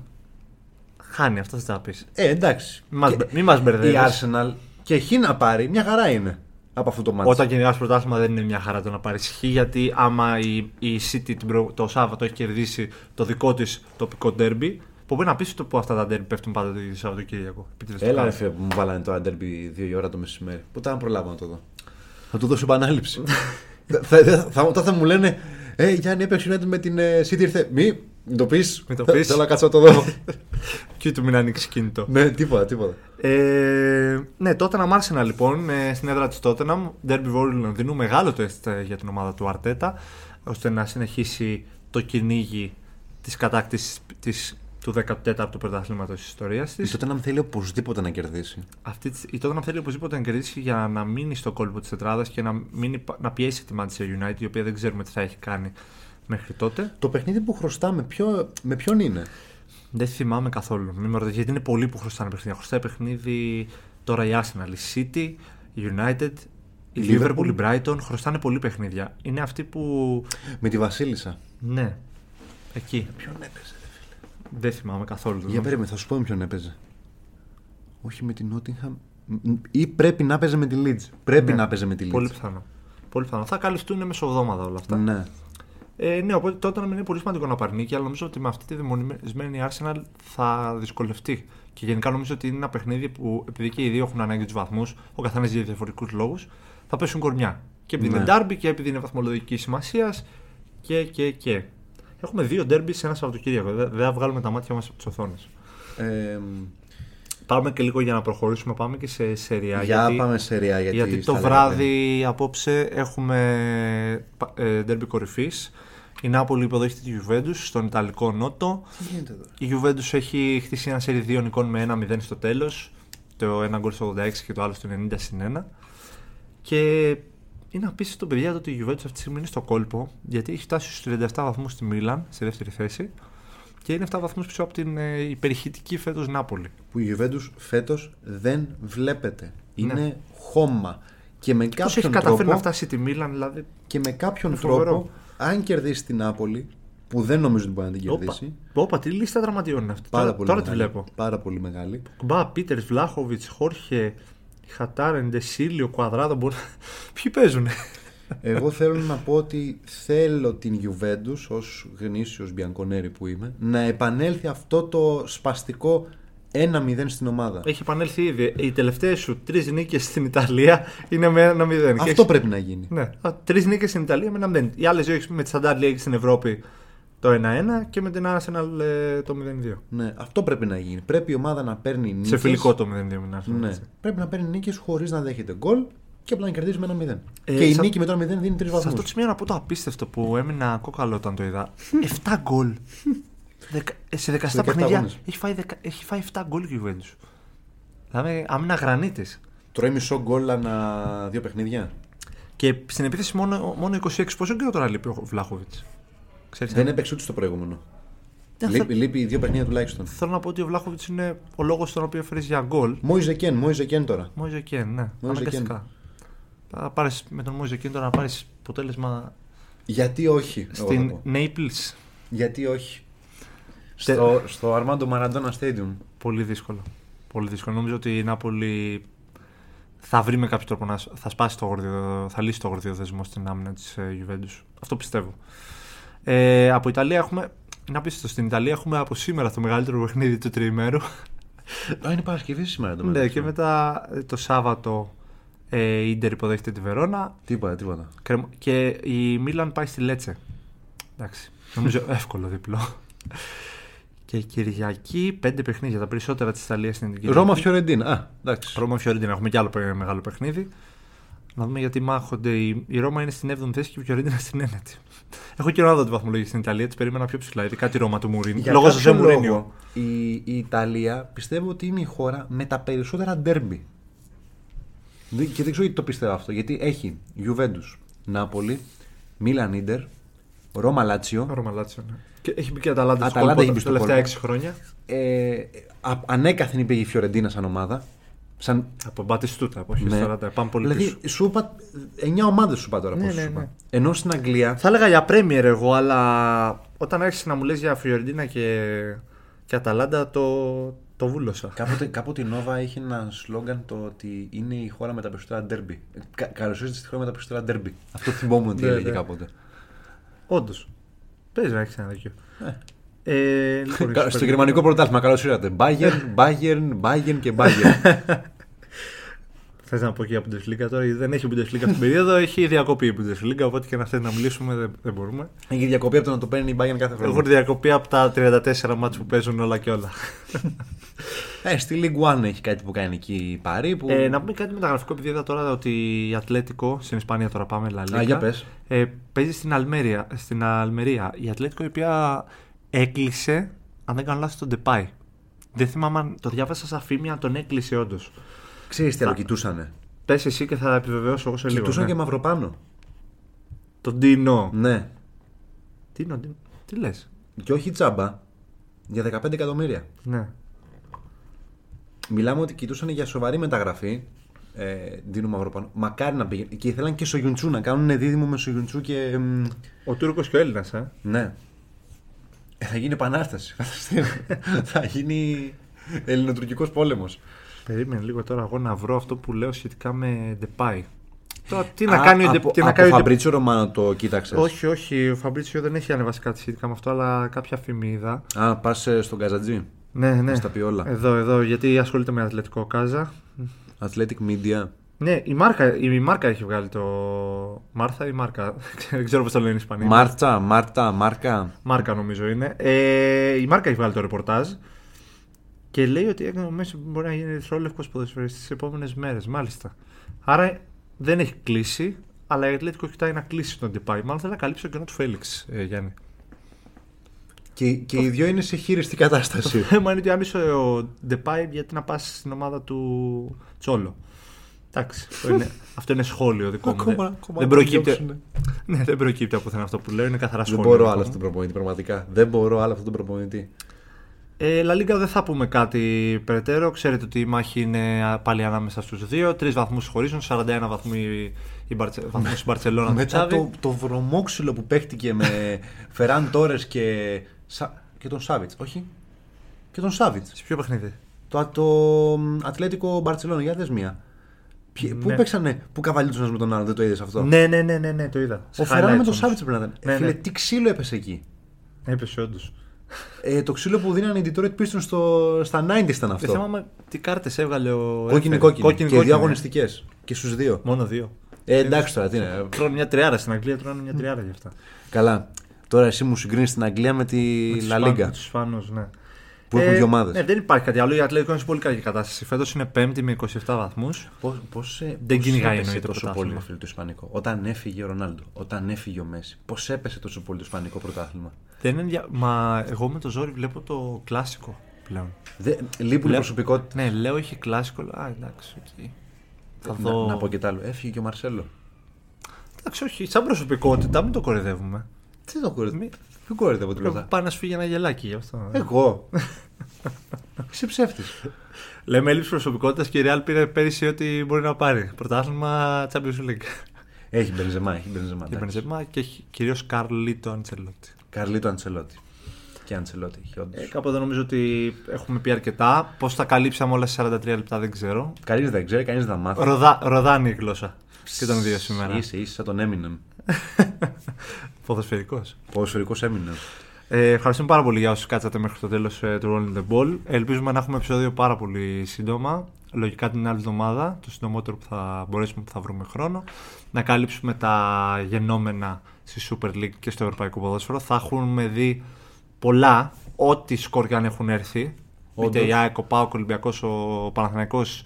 Χάνει, αυτό θα πεις. Ε, εντάξει. Μη μας, Και- μη μας Η μπερδεύεις. Arsenal και χ να πάρει, μια χαρά είναι από αυτό το μάτι. Όταν γενικά πρωτάθλημα δεν είναι μια χαρά το να πάρεις χ, γιατί άμα η, η City την προ- το Σάββατο έχει κερδίσει το δικό της τοπικό derby, που μπορεί να πεις το που αυτά τα derby πέφτουν πάντα το ίδιο Σαββατοκύριακο. Επίτηδες το Έλα, ρε κάνουν. φίλε, που μου βάλανε το Derby δύο η ώρα το μεσημέρι. Πού να προλάβω να το δω; Θα του δώσω επανάληψη. θα, θα, θα, τότε θα μου λένε, Ε, Γιάννη, έπαιξε United με την ε, City ήρθε. Μη, μην το πεις. Μην το πεις. Θέλω να κάτσω να το δω. Και του μην ανοίξει κινητό. ναι, τίποτα, τίποτα. Ε, ναι, Tottenham Arsenal λοιπόν ε, στην έδρα της Tottenham. Derby Βόρειο Λονδίνου. Μεγάλο τεστ ε, για την ομάδα του Αρτέτα ώστε να συνεχίσει το κυνήγι της κατάκτησης της, του 14ου πρωταθλήματος της ιστορίας Η της. τότε να θέλει οπωσδήποτε να κερδίσει. Αυτή, τη- η Tottenham θέλει οπωσδήποτε να κερδίσει για να μείνει στο κόλπο της τετράδας και να, μείνει, να πιέσει τη Manchester United η οποία δεν ξέρουμε τι θα έχει κάνει μέχρι τότε. Το παιχνίδι που χρωστάμε, ποιο, με ποιον είναι; Δεν θυμάμαι καθόλου. Μην με ρωτήσετε, γιατί είναι πολλοί που χρωστάνε παιχνίδια. Χρωστάει παιχνίδι τώρα η Arsenal, η City, η United, η Liverpool, Liverpool. η Brighton. Χρωστάνε πολλοί παιχνίδια. Είναι αυτοί που. Με τη Βασίλισσα. Ναι, εκεί. Ποιον έπαιζε. Δεν θυμάμαι καθόλου. Για περίμενε, θα σου πω με ποιον έπαιζε. Όχι με την Nottingham. Μ, Ή πρέπει να παίζει με τη Leeds. Πρέπει Ναι. να παίζει με τη Leeds. Πολύ πιθανό. Πολύ πιθανό. Θα καλυφθούν μεσοβδόμαδα όλα αυτά. Ναι. Ε, ναι, οπότε τότε να μην είναι πολύ σημαντικό να πάρει νίκη, αλλά νομίζω ότι με αυτή τη δαιμονισμένη Arsenal θα δυσκολευτεί. Και γενικά νομίζω ότι είναι ένα παιχνίδι που επειδή και οι δύο έχουν ανάγκη τους βαθμούς, ο καθένας για διαφορετικούς λόγους, θα πέσουν κορμιά. Και επειδή Ναι. είναι ντάρμπι και επειδή είναι βαθμολογική σημασίας και, και, και. Έχουμε δύο ντέρμπι σε ένα Σαββατοκύριακο. Δεν δεν θα βγάλουμε τα μάτια μας από τις οθόνες. Ε, Πάμε και λίγο για να προχωρήσουμε, πάμε και σε σεριά. για γιατί... πάμε σε ρεά. Γιατί, Γιατί, στα το λέγαμε. βράδυ απόψε έχουμε ε, derby κορυφής. Η Νάπολη υποδέχεται τη Juventus στον Ιταλικό Νότο. Τι γίνεται εδώ; Η Juventus έχει χτίσει ένα σερί δύο νικών με 1-0 στο τέλος. Το ένα γκολ στο 86 και το άλλο στο 90 συν 1. Και είναι απίστευτο, παιδιά, το ότι η Juventus αυτή τη στιγμή είναι στο κόλπο. Γιατί έχει φτάσει στους 37 βαθμούς στη Μίλαν, στη δεύτερη θέση. Και είναι 7 βαθμούς πίσω από την ε, υπερηχητική φέτος Νάπολη. Που η Juventus φέτος δεν βλέπετε. Είναι Ναι. χώμα. Και με Πώς έχει κάποιον καταφέρει τρόπο, να φτάσει τη Μίλαν, δηλαδή. και με κάποιον Είναι φοβερό. τρόπο, αν κερδίσει την Νάπολη, που δεν νομίζω ότι μπορεί να την Όπα, κερδίσει. όπα, τι λίστα δραματιών είναι αυτή. Πάρα τώρα πολύ τώρα τη μεγάλη. βλέπω. Πάρα πολύ μεγάλη. Μπα, Πίτερ, Βλάχοβιτς, Χόρχε, Χατάρεν, Ντεσίλιο, Κουαδράδο. Μπορεί... Ποιοι παίζουν; Εγώ θέλω να πω ότι θέλω την Juventus ως γνήσιος Μπιανκονέρη που είμαι να επανέλθει αυτό το σπαστικό 1-0 στην ομάδα. Έχει επανέλθει ήδη. Οι τελευταίες σου τρεις νίκες στην Ιταλία είναι με ένα 0. Αυτό πρέπει να γίνει. Ναι, τρεις νίκες στην Ιταλία με ένα 0. Οι άλλες δύο έχεις με τη Σαντάρ League στην Ευρώπη το 1-1 και με την Arsenal ε, το 0-2. Ναι, αυτό πρέπει να γίνει. Πρέπει η ομάδα να παίρνει νίκες. Σε φιλικό το 0-2 με την Arsenal. Ναι. έτσι. Πρέπει να παίρνει νίκες χωρίς να δέχεται γκολ και απλά να κερδίζει με ένα 0. Ε, και η σα- νίκη με το 1-0 δίνει 3 Σε αυτό βαθμούς. το σημείο να πω το απίστευτο που έμεινα κόκαλο όταν το είδα. 7 γκολ. Δεκα- ε, Σε 17 17 παιχνίδια αγώνες. έχει φάει, δεκα- έχει φάει 7 γκολ η Juventus. Δηλαδή άμυνα γρανίτης. Τρώει μισό γκολ ανά δύο παιχνίδια. Και στην επίθεση μόνο, μόνο 26. Πόσο καιρό τώρα λείπει ο Βλάχοβιτς; Ξέρεις, Δεν ε, έπαιξε ούτε στο προηγούμενο. δεν Λείπει, θα- λείπει δύο παιχνίδια τουλάχιστον. Θέλω να πω ότι ο Βλάχοβιτς είναι ο λόγος στον οποίο φέρεις για γκολ. Μόιζε Κέν, Μόιζε Κέν τώρα. Μόιζε Κέν, ναι. Μόιζε Αναγκαστικά. Θα πάρεις με τον Μόιζε Κέν τώρα να πάρεις αποτέλεσμα Γιατί όχι. εγώ θα στην πω. Naples. Γιατί όχι. Τε- Στο, στο Armando Maradona Stadium. Πολύ δύσκολο. Πολύ δύσκολο. Νομίζω ότι η Νάπολη θα βρει με κάποιο τρόπο να σ- θα σπάσει το γορδιο, θα λύσει το γορδιο δεσμό στην άμυνα της Juventus. Αυτό πιστεύω. Ε, από Ιταλία έχουμε. Να πείτε στην Ιταλία έχουμε από σήμερα το μεγαλύτερο παιχνίδι του τριημέρου. Α, είναι Παρασκευή σήμερα το ναι, μεταξύ. και μετά ε, το Σάββατο ε, η Ίντερ υποδέχεται τη Βερόνα Τίποτα, τίποτα. κρεμ- και η Μίλαν πάει στη Λέτσε. Εντάξει. Νομίζω εύκολο διπλό. Και Κυριακή πέντε παιχνίδια, τα περισσότερα της Ιταλίας στην Κυριακή. Ρώμα Φιωρεντίν. Α, εντάξει. Ρώμα Φιωρεντίνα. Έχουμε κι άλλο παι- μεγάλο παιχνίδι. Να δούμε γιατί μάχονται. Η, η Ρώμα είναι στην 7η θέση και η Φιωρεντίνα στην 9η. Έχω καιρό να δω τη βαθμολογία στην Ιταλία. Της περίμενα πιο ψηλά. Ειδικά τη Ρώμα του Μουρίνου. Για Λόγω κάποιο Ζωζέ Μουρίνιο. λόγο, η, η Ιταλία πιστεύω ότι είναι η χώρα με τα περισσότερα ντέρμπι. Δεν- Και δεν ξέρω γιατί το πιστεύω αυτό. Γιατί έχει Juventus, Νάπολη, Μίλαν Ίντερ, Ρώμα Λάτσιο. Ρώμα Λάτσιο, ναι. Και έχει μπει και η Αταλάντα στο Αταλάντα κόλπο έχει μπει τα στο τελευταία κόλπο. 6 χρόνια. Ε, α- ανέκαθεν είπε η Φιωρεντίνα σαν ομάδα. Σαν, Από Μπατιστούτα, από όχι ναι. τώρα. Πάμε πολύ πίσω. δηλαδή, σου είπα 9 ομάδες σου είπα τώρα. Ναι, πόσες ναι, σου είπα. ναι. Ενώ στην Αγγλία. Θα έλεγα για Premier εγώ, αλλά όταν άρχισε να μου λες για Φιωρεντίνα και, και Αταλάντα το, το βούλωσα. Κάποτε, κάποτε η Nova είχε ένα σλόγγαν το ότι είναι η χώρα με τα περισσότερα ντέρμπι. Κα, Καλώς ήρθατε στη χώρα με τα περισσότερα ντέρμπι. Αυτό θυμόμουν ότι Ναι, έλεγε ναι. κάποτε. Όντως. Παίζει να έχει ένα δίκιο. Ε, λοιπόν, Κα- η Στο super γερμανικό πρωτάθλημα, καλώς ήρθατε. Bayern, Bayern, Bayern και Bayern. Θες να πω και για Bundesliga τώρα, γιατί δεν έχει Bundesliga αυτήν την περίοδο, έχει διακοπή η Bundesliga. Οπότε και να θέλει να μιλήσουμε δεν, δεν μπορούμε. Έχει διακοπή από το να το παίρνει η Bayern κάθε Έχω χρόνο. διακοπή από τα 34 ματς που παίζουν όλα και όλα. Ε, στη League One έχει κάτι που κάνει εκεί η Παρή. Που... Ε, να πούμε κάτι μεταγραφικό, επειδή είδα τώρα ότι η Ατλέτικο, στην Ισπανία τώρα πάμε, La Liga, Α, για πες. Ε, παίζει στην, Αλμέρια, στην Αλμερία. Η Ατλέτικο η οποία έκλεισε, αν δεν κάνω λάθος, τον Ντεπάι. Δεν θυμάμαι αν το διάβασα σαν φήμη, αν τον έκλεισε όντως. Ξέρεις τι άλλο κοιτούσανε; Πες εσύ και θα επιβεβαιώσω εγώ σε λίγο. Κοιτούσαν ναι. και μαυροπάνω. Τον Ντίνο. Ναι. Τι, είναι ο Ντίνο; τι λες; Και όχι τσάμπα. Για 15 εκατομμύρια. Ναι. Μιλάμε ότι κοιτούσαν για σοβαρή μεταγραφή. Ε, Ντίνο Μαυροπάνο. Μακάρι να πήγαινε. Και ήθελαν και Σογιουντσού να κάνουν δίδυμο με Σογιουντσού και. μ, Ο Τούρκος και ο Έλληνας, ε. Ναι. Ε, θα γίνει επανάσταση. θα γίνει ελληνοτουρκικός πόλεμος. Περίμενε λίγο τώρα εγώ να βρω αυτό που λέω σχετικά με Ντεπάι. Τώρα, τι να κάνει ο Ντε- από, τι να από κάνει ο Ντε- Φαμπρίτσιο Ρωμάνο το κοίταξες; Όχι, όχι. Ο Φαμπρίτσιο δεν έχει ανεβάσει κάτι σχετικά με αυτό, αλλά κάποια φήμη είδα. Α, πας στον Καζατζή. Ναι, ναι. Στα πει όλα. Εδώ, εδώ, γιατί ασχολείται με αθλητικό κάζα. Athletic Media. Ναι, η Μάρκα, η Μάρκα έχει βγάλει το. Μάρθα ή Μάρκα; δεν ξέρω πώς το λένε οι Ισπανοί. Μάρτσα, Μάρτα, Μάρκα. Μάρκα νομίζω είναι. Ε, η Μάρκα έχει βγάλει το ρεπορτάζ και λέει ότι ο Μέση μπορεί να γίνει ερυθρόλευκο ποδοσφαιριστής τις επόμενες μέρες. Μάλιστα. Άρα δεν έχει κλείσει, αλλά η Ατλέτικο κοιτάει να κλείσει τον Ντεπάι. Μάλλον θέλει να καλύψει το κενό του Φέληξ, ε, Γιάννη. Και, και οι δύο είναι σε χείριστη κατάσταση. Το θέμα είναι ότι αν είσαι ο Ντεπάι, γιατί να πας στην ομάδα του Τσόλο. Εντάξει, αυτό είναι, αυτό είναι σχόλιο δικό μου. Ακόμα- δεν, ακόμα δεν να το προκύπτει, διώξουνε. ναι, δεν προκύπτει από πουθενά αυτό που λέω, είναι καθαρά Δεν σχόλιο. μπορώ δικό άλλο μου. αυτόν τον προπονητή, πραγματικά. Δεν μπορώ άλλο αυτόν τον προπονητή. Ε, La Liga δεν θα πούμε κάτι περαιτέρω. Ξέρετε ότι η μάχη είναι α, πάλι ανάμεσα στους δύο. Τρεις βαθμούς χωρίζουν, 41 βαθμού η, η, Μπαρτσε, βαθμούς η Μπαρτσελώνα του Μετά Τσάβη. το, το βρωμόξυλο που παίχτηκε με Φεράν Τόρε και, Σα- και τον Σάβιτ. Όχι. Και τον Σάβιτ. Σε ποιο παιχνίδι; Το, το Ατλέτικο Μπαρσελόνα, για δες μία. Ποιοι- Πού Ναι. παίξανε, πού καβαλίτουσαν ένας με τον άλλο, δεν το είδες αυτό; Ναι, ναι, ναι, ναι, ναι, το είδα. Σε Ο Φεράν με highlights τον όμως. Σάβιτ πρέπει να ήταν. Ναι, Φίλε, ναι. τι ξύλο έπεσε εκεί. Έπεσε όντως. Ε, το ξύλο που δίνανε οι Detroit Pistons στο, στα 90 ήταν Δεν αυτό. θυμάμαι τι κάρτες έβγαλε ο. Κόκκινη, Έφερ. κόκκινη. Κόκκινη, και κόκκινη. δύο αγωνιστικές. Και στους δύο. Μόνο δύο. Ε, εντάξει τώρα, τι είναι. Τρώνε μια τριάρα στην Αγγλία, τρώνε μια τριάρα γι' αυτά. Καλά. Τώρα εσύ μου συγκρίνεις την Αγγλία με τη La Liga. Τους Ισπανού, ναι. Που έχουν δύο ομάδες. Ναι, δεν υπάρχει κάτι άλλο. Η Ατλέτικο είναι σε πολύ καλή κατάσταση. Φέτος είναι πέμπτη με 27 βαθμούς. Πώς, πώς, ε, Δεν πώς κυνηγάει έπεσε εννοείται τόσο πρωτάθλημα. πολύ φίλε, το Ισπανικό. Όταν έφυγε ο Ρονάλντο, όταν έφυγε ο Μέση, πώς έπεσε τόσο πολύ το Ισπανικό πρωτάθλημα; Δεν είναι δια... Μα εγώ με το ζόρι βλέπω το κλασικό πλέον. Δε, λείπουν οι Λέω- προσωπικότητες. Ναι, λέω έχει κλασικό. λέω, Α, εντάξει, οκ. Θα Να, δω. να πω και τ' άλλο. Έφυγε και ο Μαρσέλο. Εντάξει, όχι, σαν προσωπικότητα μην το κορυδεύουμε. Τι το κορυδεύω. Μη- Ποιο κορυδεύω την Πρέπει πλάτα. πάει να σου φύγει ένα γελάκι γι' αυτό. Εγώ. Είσαι ψεύτης. Λέμε έλλειψη προσωπικότητας και η Real πήρε πέρυσι ότι μπορεί να πάρει. Πρωτάθλημα Champions League. Έχει μπενζεμά, έχει μπενζεμά. Και εντάξει. Μπενζεμά και κυρίως Καρλίτο Αντσελότη. Καρλίτο Αντσελότη. Και Αντσελότη έχει όντως. Ε, κάπου εδώ νομίζω ότι έχουμε πει αρκετά. Πώς τα καλύψαμε όλα σε 43 λεπτά δεν ξέρω. Κανείς δεν ξέρει, κανείς δεν μάθει. Ροδά, ροδάνει η γλώσσα. Και των δύο σήμερα. Είσαι, είσαι σαν τον Eminem. Ποδοσφαιρικός. Ποδοσφαιρικός Eminem. Ε, ευχαριστούμε πάρα πολύ για όσους κάτσατε μέχρι το τέλος του Rolling the Ball. Ελπίζουμε να έχουμε επεισόδιο πάρα πολύ σύντομα. Λογικά την άλλη εβδομάδα, το συντομότερο που θα μπορέσουμε που θα βρούμε χρόνο. Να καλύψουμε τα γενόμενα στη Super League και στο Ευρωπαϊκό Ποδόσφαιρο. Θα έχουμε δει πολλά, ό,τι σκορ και αν έχουν έρθει. Είτε Όντως. η ΑΕΚ, ο ΠΑΟΚ, ο Ολυμπιακός, ο Παναθηναϊκός,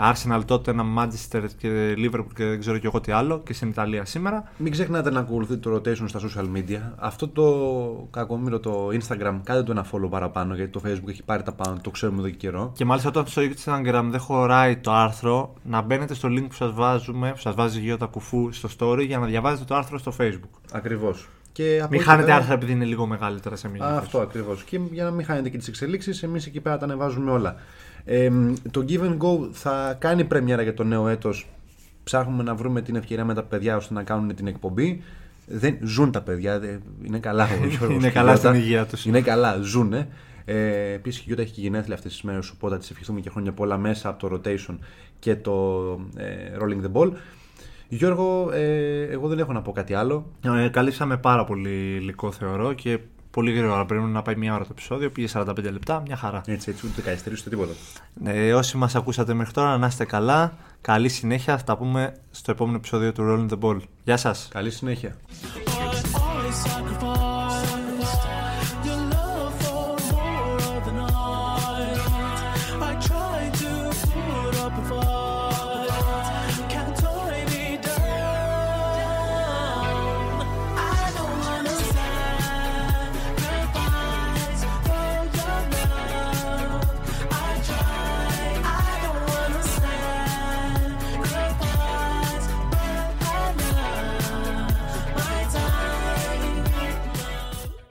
Arsenal τότε, ένα Manchester και Liverpool και δεν ξέρω και εγώ τι άλλο και στην Ιταλία σήμερα. Μην ξεχνάτε να ακολουθείτε το rotation στα social media. Αυτό το κακομύρο το Instagram, κάντε το ένα follow παραπάνω γιατί το Facebook έχει πάρει τα πάνω, το ξέρουμε εδώ και καιρό. Και μάλιστα όταν στο Instagram δεν χωράει το άρθρο, να μπαίνετε στο link που σας βάζουμε, που σας βάζει γύρω τα κουφού στο story για να διαβάζετε το άρθρο στο Facebook. Ακριβώς. Και από Μην εκεί χάνετε πέρα- άρθρα επειδή είναι λίγο μεγαλύτερα σε μέγεθος. Αυτό ακριβώς. Και για να μην χάνετε και τις εξελίξεις, εμείς εκεί πέρα τα ανεβάζουμε όλα. Ε, το Give and Go θα κάνει πρεμιέρα για το νέο έτος. Ψάχνουμε να βρούμε την ευκαιρία με τα παιδιά ώστε να κάνουν την εκπομπή. Δεν, ζουν τα παιδιά, δεν- είναι καλά. ο Γιώργος Είναι και η καλά Γιώτα. στην υγεία τους. Είναι καλά, ζουνε. Ε, Επίσης η Γιώτα έχει και γενέθλια αυτές τις μέρες, οπότε θα της ευχηθούμε και χρόνια πολλά μέσα από το rotation και το ε, Rolling the Ball. Γιώργο, ε, εγώ δεν έχω να πω κάτι άλλο. Ε, καλύψαμε πάρα πολύ υλικό θεωρώ και πολύ γρήγορα. Πρέπει να πάει μια ώρα το επεισόδιο. Πήγε 45 λεπτά, μια χαρά. Έτσι, έτσι, ούτε καθυστερήσει ούτε τίποτα. Ε, όσοι μας ακούσατε μέχρι τώρα, να είστε καλά. Καλή συνέχεια. Θα τα πούμε στο επόμενο επεισόδιο του Rolling the Ball. Γεια σας. Καλή συνέχεια.